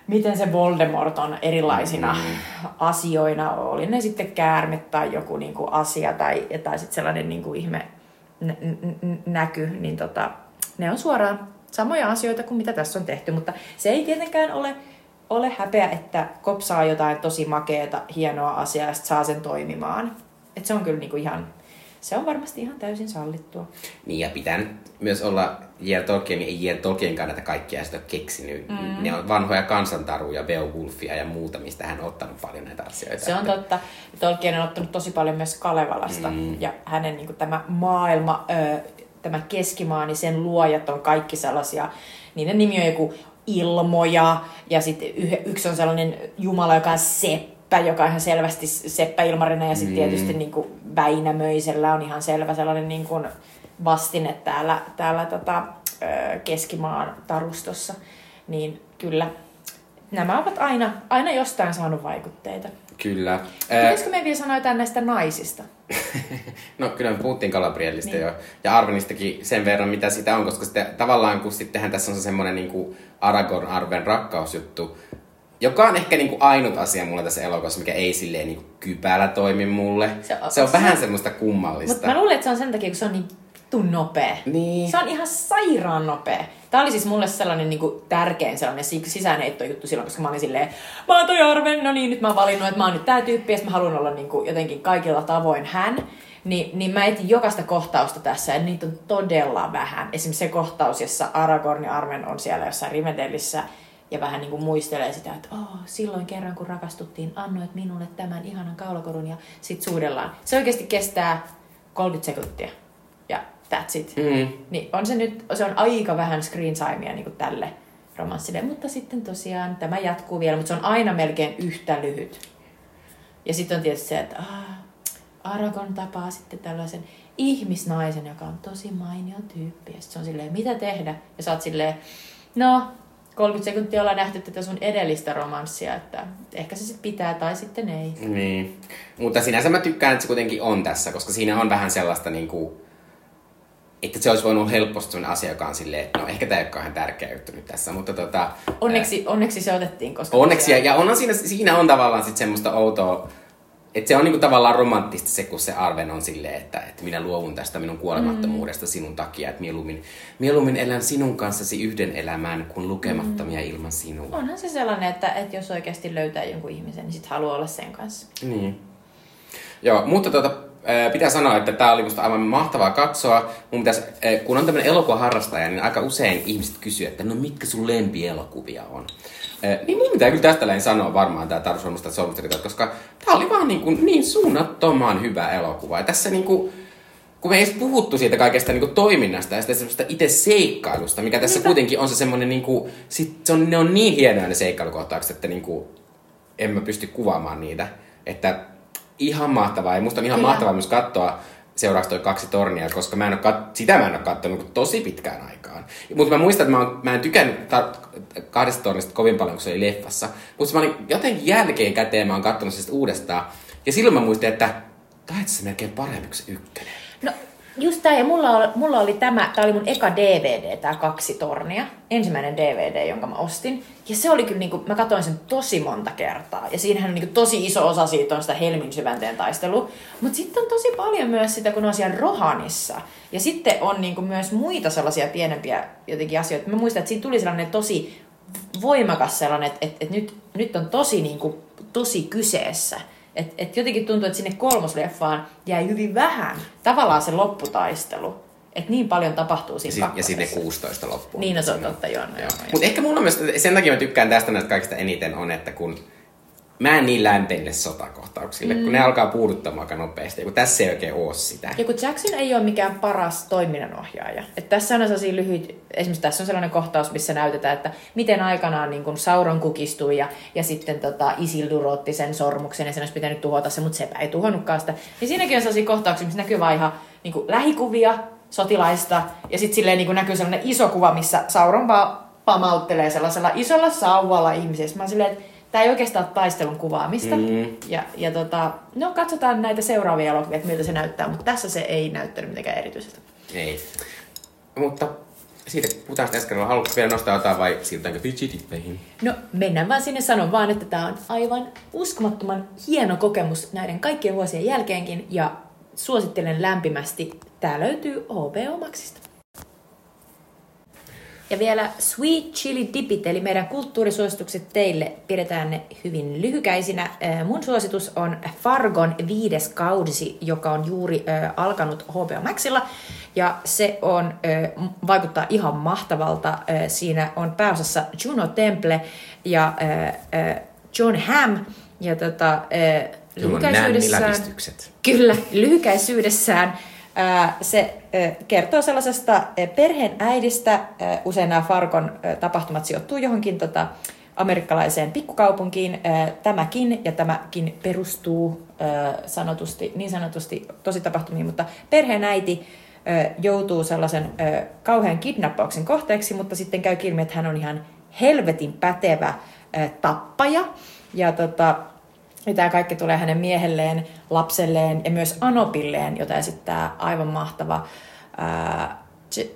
miten se Voldemort on erilaisina mm. asioina, oli ne sitten käärme tai joku niin kuin asia tai, tai sitten sellainen niin kuin ihme näky, niin tota, ne on suoraan samoja asioita kuin mitä tässä on tehty, mutta se ei tietenkään ole, ole häpeä, että kopsaa jotain tosi makeeta, hienoa asiaa ja saa sen toimimaan. Et se on kyllä niinku ihan, se on varmasti ihan täysin sallittua. Niin ja pitää myös olla J.R. Tolkien, ei J.R. Tolkienkaan näitä kaikkia sitä keksinyt. Mm. Ne on vanhoja kansantaruja, Beowulfia ja muuta, mistä hän on ottanut paljon näitä asioita. Se on totta. Tolkien on ottanut tosi paljon myös Kalevalasta. Mm. Ja hänen niin kuin, tämä maailma, ö, tämä keskimaa, niin sen luojat on kaikki sellaisia, niiden nimi on joku ilmoja, ja sitten yksi on sellainen jumala, joka on seppä, joka on ihan selvästi Seppä Ilmarinen, ja sitten mm. tietysti niin kuin Väinämöisellä on ihan selvä sellainen niin kuin, vastine täällä, täällä tota, keskimaan tarustossa, niin kyllä nämä ovat aina, aina jostain saanut vaikutteita. Kyllä. Pitäisikö me vielä sanoa jotain näistä naisista? no kyllä me puhuttiin Galabrielista niin. jo. Ja Arvenistakin sen verran, mitä sitä on, koska sitten, tavallaan kun sittenhän tässä on se semmoinen niin Aragorn Arven rakkausjuttu, joka on ehkä niin kuin ainut asia mulle tässä elokuvassa, mikä ei silleen niin kuin kypälä toimi mulle. Se on, se on se, vähän semmoista kummallista. Mutta mä luulen, että se on sen takia, kun se on niin vittu nopea. Niin. Se on ihan sairaan nopea. Tämä oli siis mulle sellainen niin kuin, tärkein sellainen juttu silloin, koska mä olin silleen, mä oon toi Arven, no niin, nyt mä oon valinnut, että mä oon nyt tää tyyppi, ja mä haluan olla niin kuin, jotenkin kaikilla tavoin hän. Niin, niin mä etin jokaista kohtausta tässä, ja niitä on todella vähän. Esimerkiksi se kohtaus, jossa Aragorn ja Arven on siellä jossain Rimedellissä, ja vähän niin kuin muistelee sitä, että oh, silloin kerran kun rakastuttiin, annoit minulle tämän ihanan kaulakorun ja sit suudellaan. Se oikeasti kestää 30 sekuntia that's it. Mm. Niin on se nyt, se on aika vähän screen timea niin tälle romanssille, mutta sitten tosiaan tämä jatkuu vielä, mutta se on aina melkein yhtä lyhyt. Ja sitten on tietysti se, että ah, Aragon tapaa sitten tällaisen ihmisnaisen, joka on tosi mainio tyyppi. Ja se on silleen, mitä tehdä? Ja sä oot silleen, no, 30 sekuntia ollaan nähty tätä sun edellistä romanssia, että ehkä se sitten pitää tai sitten ei. Niin. Mutta sinänsä mä tykkään, että se kuitenkin on tässä, koska siinä on vähän sellaista niin kuin, että se olisi voinut olla helposti sellainen asia, joka on silleen, että no ehkä tämä ei ole kauhean tärkeä juttu nyt tässä, mutta tota... Onneksi, ää, onneksi se otettiin, koska... Onneksi, ja, ja onhan siinä, siinä on tavallaan sitten semmoista outoa, että se on niinku tavallaan romanttista se, kun se Arven on silleen, että, että minä luovun tästä minun kuolemattomuudesta mm. sinun takia, että mieluummin, mieluummin elän sinun kanssasi yhden elämän kuin lukemattomia mm. ilman sinua. Onhan se sellainen, että, että jos oikeasti löytää jonkun ihmisen, niin sitten haluaa olla sen kanssa. Niin. Joo, mutta tuota, pitää sanoa, että tämä oli musta aivan mahtavaa katsoa. Mun pitäisi, kun on tämmöinen elokuvaharrastaja, niin aika usein ihmiset kysyy, että no mitkä sun lempielokuvia on. Niin mun pitää kyllä tästä sanoa varmaan tämä Taru Sormusta Sormusta, koska tämä oli vaan niin, kuin, niin suunnattoman hyvä elokuva. Ja tässä niin kuin, kun me ei puhuttu siitä kaikesta niin kuin toiminnasta ja sitä itse seikkailusta, mikä tässä Mitä? kuitenkin on se semmoinen, niin kuin, sit, se on, ne on niin hienoja ne seikkailukohtaukset, että niin kuin, en mä pysty kuvaamaan niitä. Että ihan mahtavaa. Ja musta on ihan Kyllä. mahtavaa myös katsoa seuraavaksi toi kaksi tornia, koska mä en ole kat- sitä mä en ole katsonut tosi pitkään aikaan. Mutta mä muistan, että mä, oon, mä en tykännyt tar- kahdesta tornista kovin paljon, kun se oli leffassa. Mutta mä olin jotenkin jälkeen käteen, mä oon katsonut sitä uudestaan. Ja silloin mä muistin, että taisi se melkein parempi kuin se ykkönen. Just tää, ja mulla oli, mulla oli tämä, tää oli mun eka DVD, tää kaksi tornia. Ensimmäinen DVD, jonka mä ostin. Ja se oli kyllä, niinku, mä katsoin sen tosi monta kertaa. Ja siinähän on niinku tosi iso osa siitä on sitä Helmin syvänteen taistelua. Mutta sitten on tosi paljon myös sitä, kun on siellä Rohanissa. Ja sitten on niinku myös muita sellaisia pienempiä jotenkin asioita. Mä muistan, että siinä tuli sellainen tosi voimakas sellainen, että, että, että nyt, nyt on tosi, niinku, tosi kyseessä. Et, et jotenkin tuntuu, että sinne kolmosleffaan jäi hyvin vähän tavallaan se lopputaistelu. Että niin paljon tapahtuu siinä Ja, si- ja sinne 16 loppuun. Niin, no se on totta, joo. No, joo, joo. Mutta ehkä mulla on myös, sen takia mä tykkään tästä näistä kaikista eniten on, että kun mä en niin lämpeille sotakohtauksille, mm. kun ne alkaa puuduttamaan aika nopeasti, kun tässä ei oikein oo sitä. Ja kun Jackson ei ole mikään paras toiminnanohjaaja. Että tässä on sellaisia lyhyitä, esimerkiksi tässä on sellainen kohtaus, missä näytetään, että miten aikanaan niin kun Sauron kukistui ja, ja sitten tota, Isildur otti sen sormuksen ja sen olisi pitänyt tuhota se, mutta sepä ei tuhonnutkaan sitä. Niin siinäkin on sellaisia kohtauksia, missä näkyy vaan ihan niin kuin lähikuvia sotilaista ja sitten silleen niin kuin näkyy sellainen iso kuva, missä Sauron vaan pamauttelee sellaisella isolla sauvalla ihmisessä. Mä silleen, että tämä ei oikeastaan ole taistelun kuvaamista. Mm. Ja, ja tota, no katsotaan näitä seuraavia elokuvia, että miltä se näyttää, mutta tässä se ei näyttänyt mitenkään erityiseltä. Ei. Mutta siitä puhutaan sitten ensi kerralla. Haluatko vielä nostaa jotain vai siirrytäänkö Fidgetippeihin? No mennään vaan sinne sanon vaan, että tämä on aivan uskomattoman hieno kokemus näiden kaikkien vuosien jälkeenkin ja suosittelen lämpimästi. Tämä löytyy HBO Maxista. Ja vielä Sweet Chili Dipit, eli meidän kulttuurisuositukset teille, pidetään ne hyvin lyhykäisinä. Mun suositus on Fargon viides kaudisi, joka on juuri alkanut HBO Maxilla. Ja se on, vaikuttaa ihan mahtavalta. Siinä on pääosassa Juno Temple ja John Hamm. Ja tota, lyhykäisyydessään, kyllä, lyhykäisyydessään ää, se kertoo sellaisesta perheen äidistä. Usein nämä Fargon ää, tapahtumat sijoittuu johonkin tota, amerikkalaiseen pikkukaupunkiin. Tämäkin ja tämäkin perustuu sanotusti, niin sanotusti tosi tapahtumiin, mutta perheen äiti ää, joutuu sellaisen kauhean kidnappauksen kohteeksi, mutta sitten käy ilmi, että hän on ihan helvetin pätevä tappaja. Ja tota, ja tämä kaikki tulee hänen miehelleen, lapselleen ja myös Anopilleen, jota esittää aivan mahtava ää,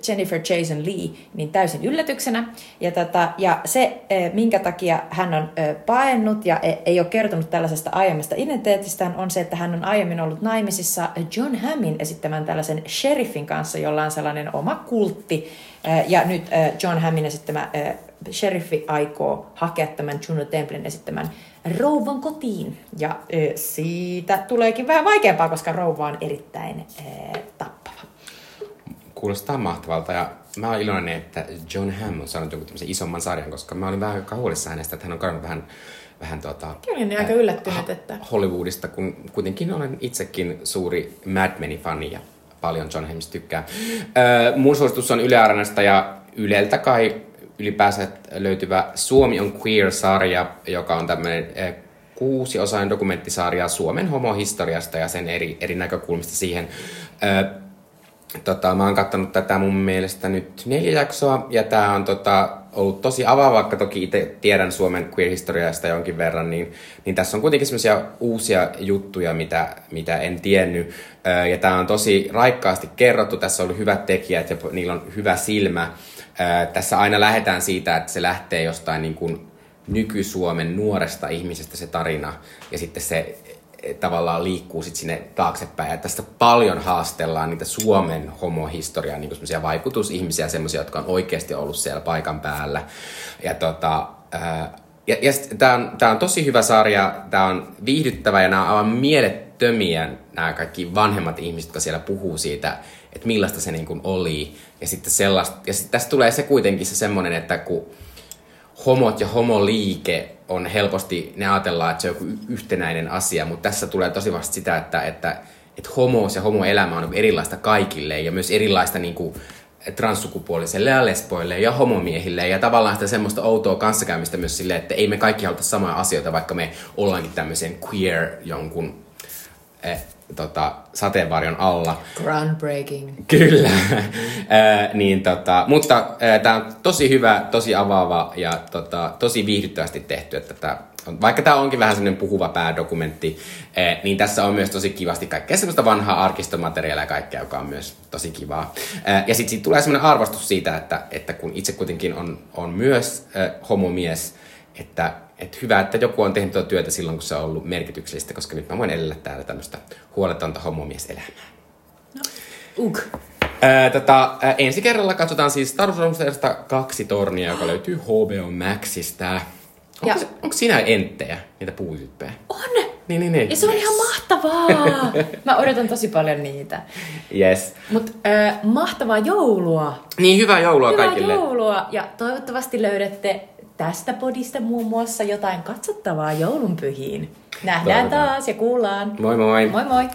Jennifer Jason Lee, niin täysin yllätyksenä. Ja, tätä, ja se, minkä takia hän on paennut ja e, ei ole kertonut tällaisesta aiemmasta identiteetistään, on se, että hän on aiemmin ollut naimisissa John Hammin esittämän tällaisen sheriffin kanssa, jolla on sellainen oma kultti. Ja nyt John Hammin esittämä sheriffi aikoo hakea tämän Juno Templen esittämän rouvan kotiin. Ja siitä tuleekin vähän vaikeampaa, koska rouva on erittäin tappava. Kuulostaa mahtavalta ja mä oon iloinen, että John Hamm on saanut jonkun tämmöisen isomman sarjan, koska mä olin vähän aika huolissaan hänestä, että hän on kadonnut vähän, vähän tuota, Kyllä niin aika yllättynyt, että... Hollywoodista, kun kuitenkin olen itsekin suuri Mad Menin fani ja paljon John Hammista tykkää. Öö, mun suositus on Yle Areenasta ja Yleltä kai ylipäänsä löytyvä Suomi on Queer-sarja, joka on tämmöinen eh, kuusi-osainen dokumenttisarja Suomen homohistoriasta ja sen eri, eri näkökulmista siihen. Ö, tota, mä oon katsonut tätä mun mielestä nyt neljä jaksoa ja tää on tota, ollut tosi avaava, vaikka toki itse tiedän Suomen queer-historiasta jonkin verran, niin, niin tässä on kuitenkin semmoisia uusia juttuja, mitä, mitä en tiennyt. Ö, ja tää on tosi raikkaasti kerrottu, tässä on ollut hyvät tekijät ja niillä on hyvä silmä. Tässä aina lähdetään siitä, että se lähtee jostain niin kuin nyky-Suomen nuoresta ihmisestä se tarina, ja sitten se eh, tavallaan liikkuu sit sinne taaksepäin. Ja tästä paljon haastellaan niitä Suomen homohistoriaa, niin semmoisia vaikutusihmisiä, semmoisia, jotka on oikeasti ollut siellä paikan päällä. Ja tota, ja, ja tämä on, tää on tosi hyvä sarja, tämä on viihdyttävä ja nämä on aivan mielettömiä nämä kaikki vanhemmat ihmiset, jotka siellä puhuu siitä, että millaista se niin kuin oli. Ja sitten sellaista, ja sitten tästä tulee se kuitenkin se semmoinen, että kun homot ja homoliike on helposti, ne ajatellaan, että se on joku yhtenäinen asia, mutta tässä tulee tosi vasta sitä, että, että, että homous ja homoelämä on erilaista kaikille ja myös erilaista niin kuin, transsukupuoliselle ja lesboille ja homomiehille ja tavallaan sitä semmoista outoa kanssakäymistä myös silleen, että ei me kaikki haluta samoja asioita, vaikka me ollaankin tämmöisen queer jonkun eh, tota, sateenvarjon alla. Groundbreaking. Kyllä. äh, niin, tota, mutta äh, tämä on tosi hyvä, tosi avaava ja tota, tosi viihdyttävästi tehty, että tätä vaikka tämä onkin vähän sellainen puhuva päädokumentti, niin tässä on myös tosi kivasti kaikkea semmoista vanhaa arkistomateriaalia ja kaikkea, joka on myös tosi kivaa. Ja sitten siitä tulee semmoinen arvostus siitä, että, että kun itse kuitenkin on, on myös eh, homomies, että, että hyvä, että joku on tehnyt tuota työtä silloin, kun se on ollut merkityksellistä, koska nyt mä voin elellä täällä tämmöistä huoletonta homomieselämää. Ugh. Ää, tota, ää, ensi kerralla katsotaan siis Star Wars kaksi tornia, joka löytyy HBO Maxista. Onko, Ja- onko siinä enttejä, niitä puutyyppejä? On! Niin, niin, niin. Ja se on ihan mahtavaa! Mä odotan tosi paljon niitä. Yes. Mutta äh, mahtavaa joulua! Niin, hyvää joulua Hyvää kaikille. joulua! Ja toivottavasti löydätte tästä podista muun muassa jotain katsottavaa joulunpyhiin. Nähdään Toivotaan. taas ja kuullaan. Moi moi. Moi moi!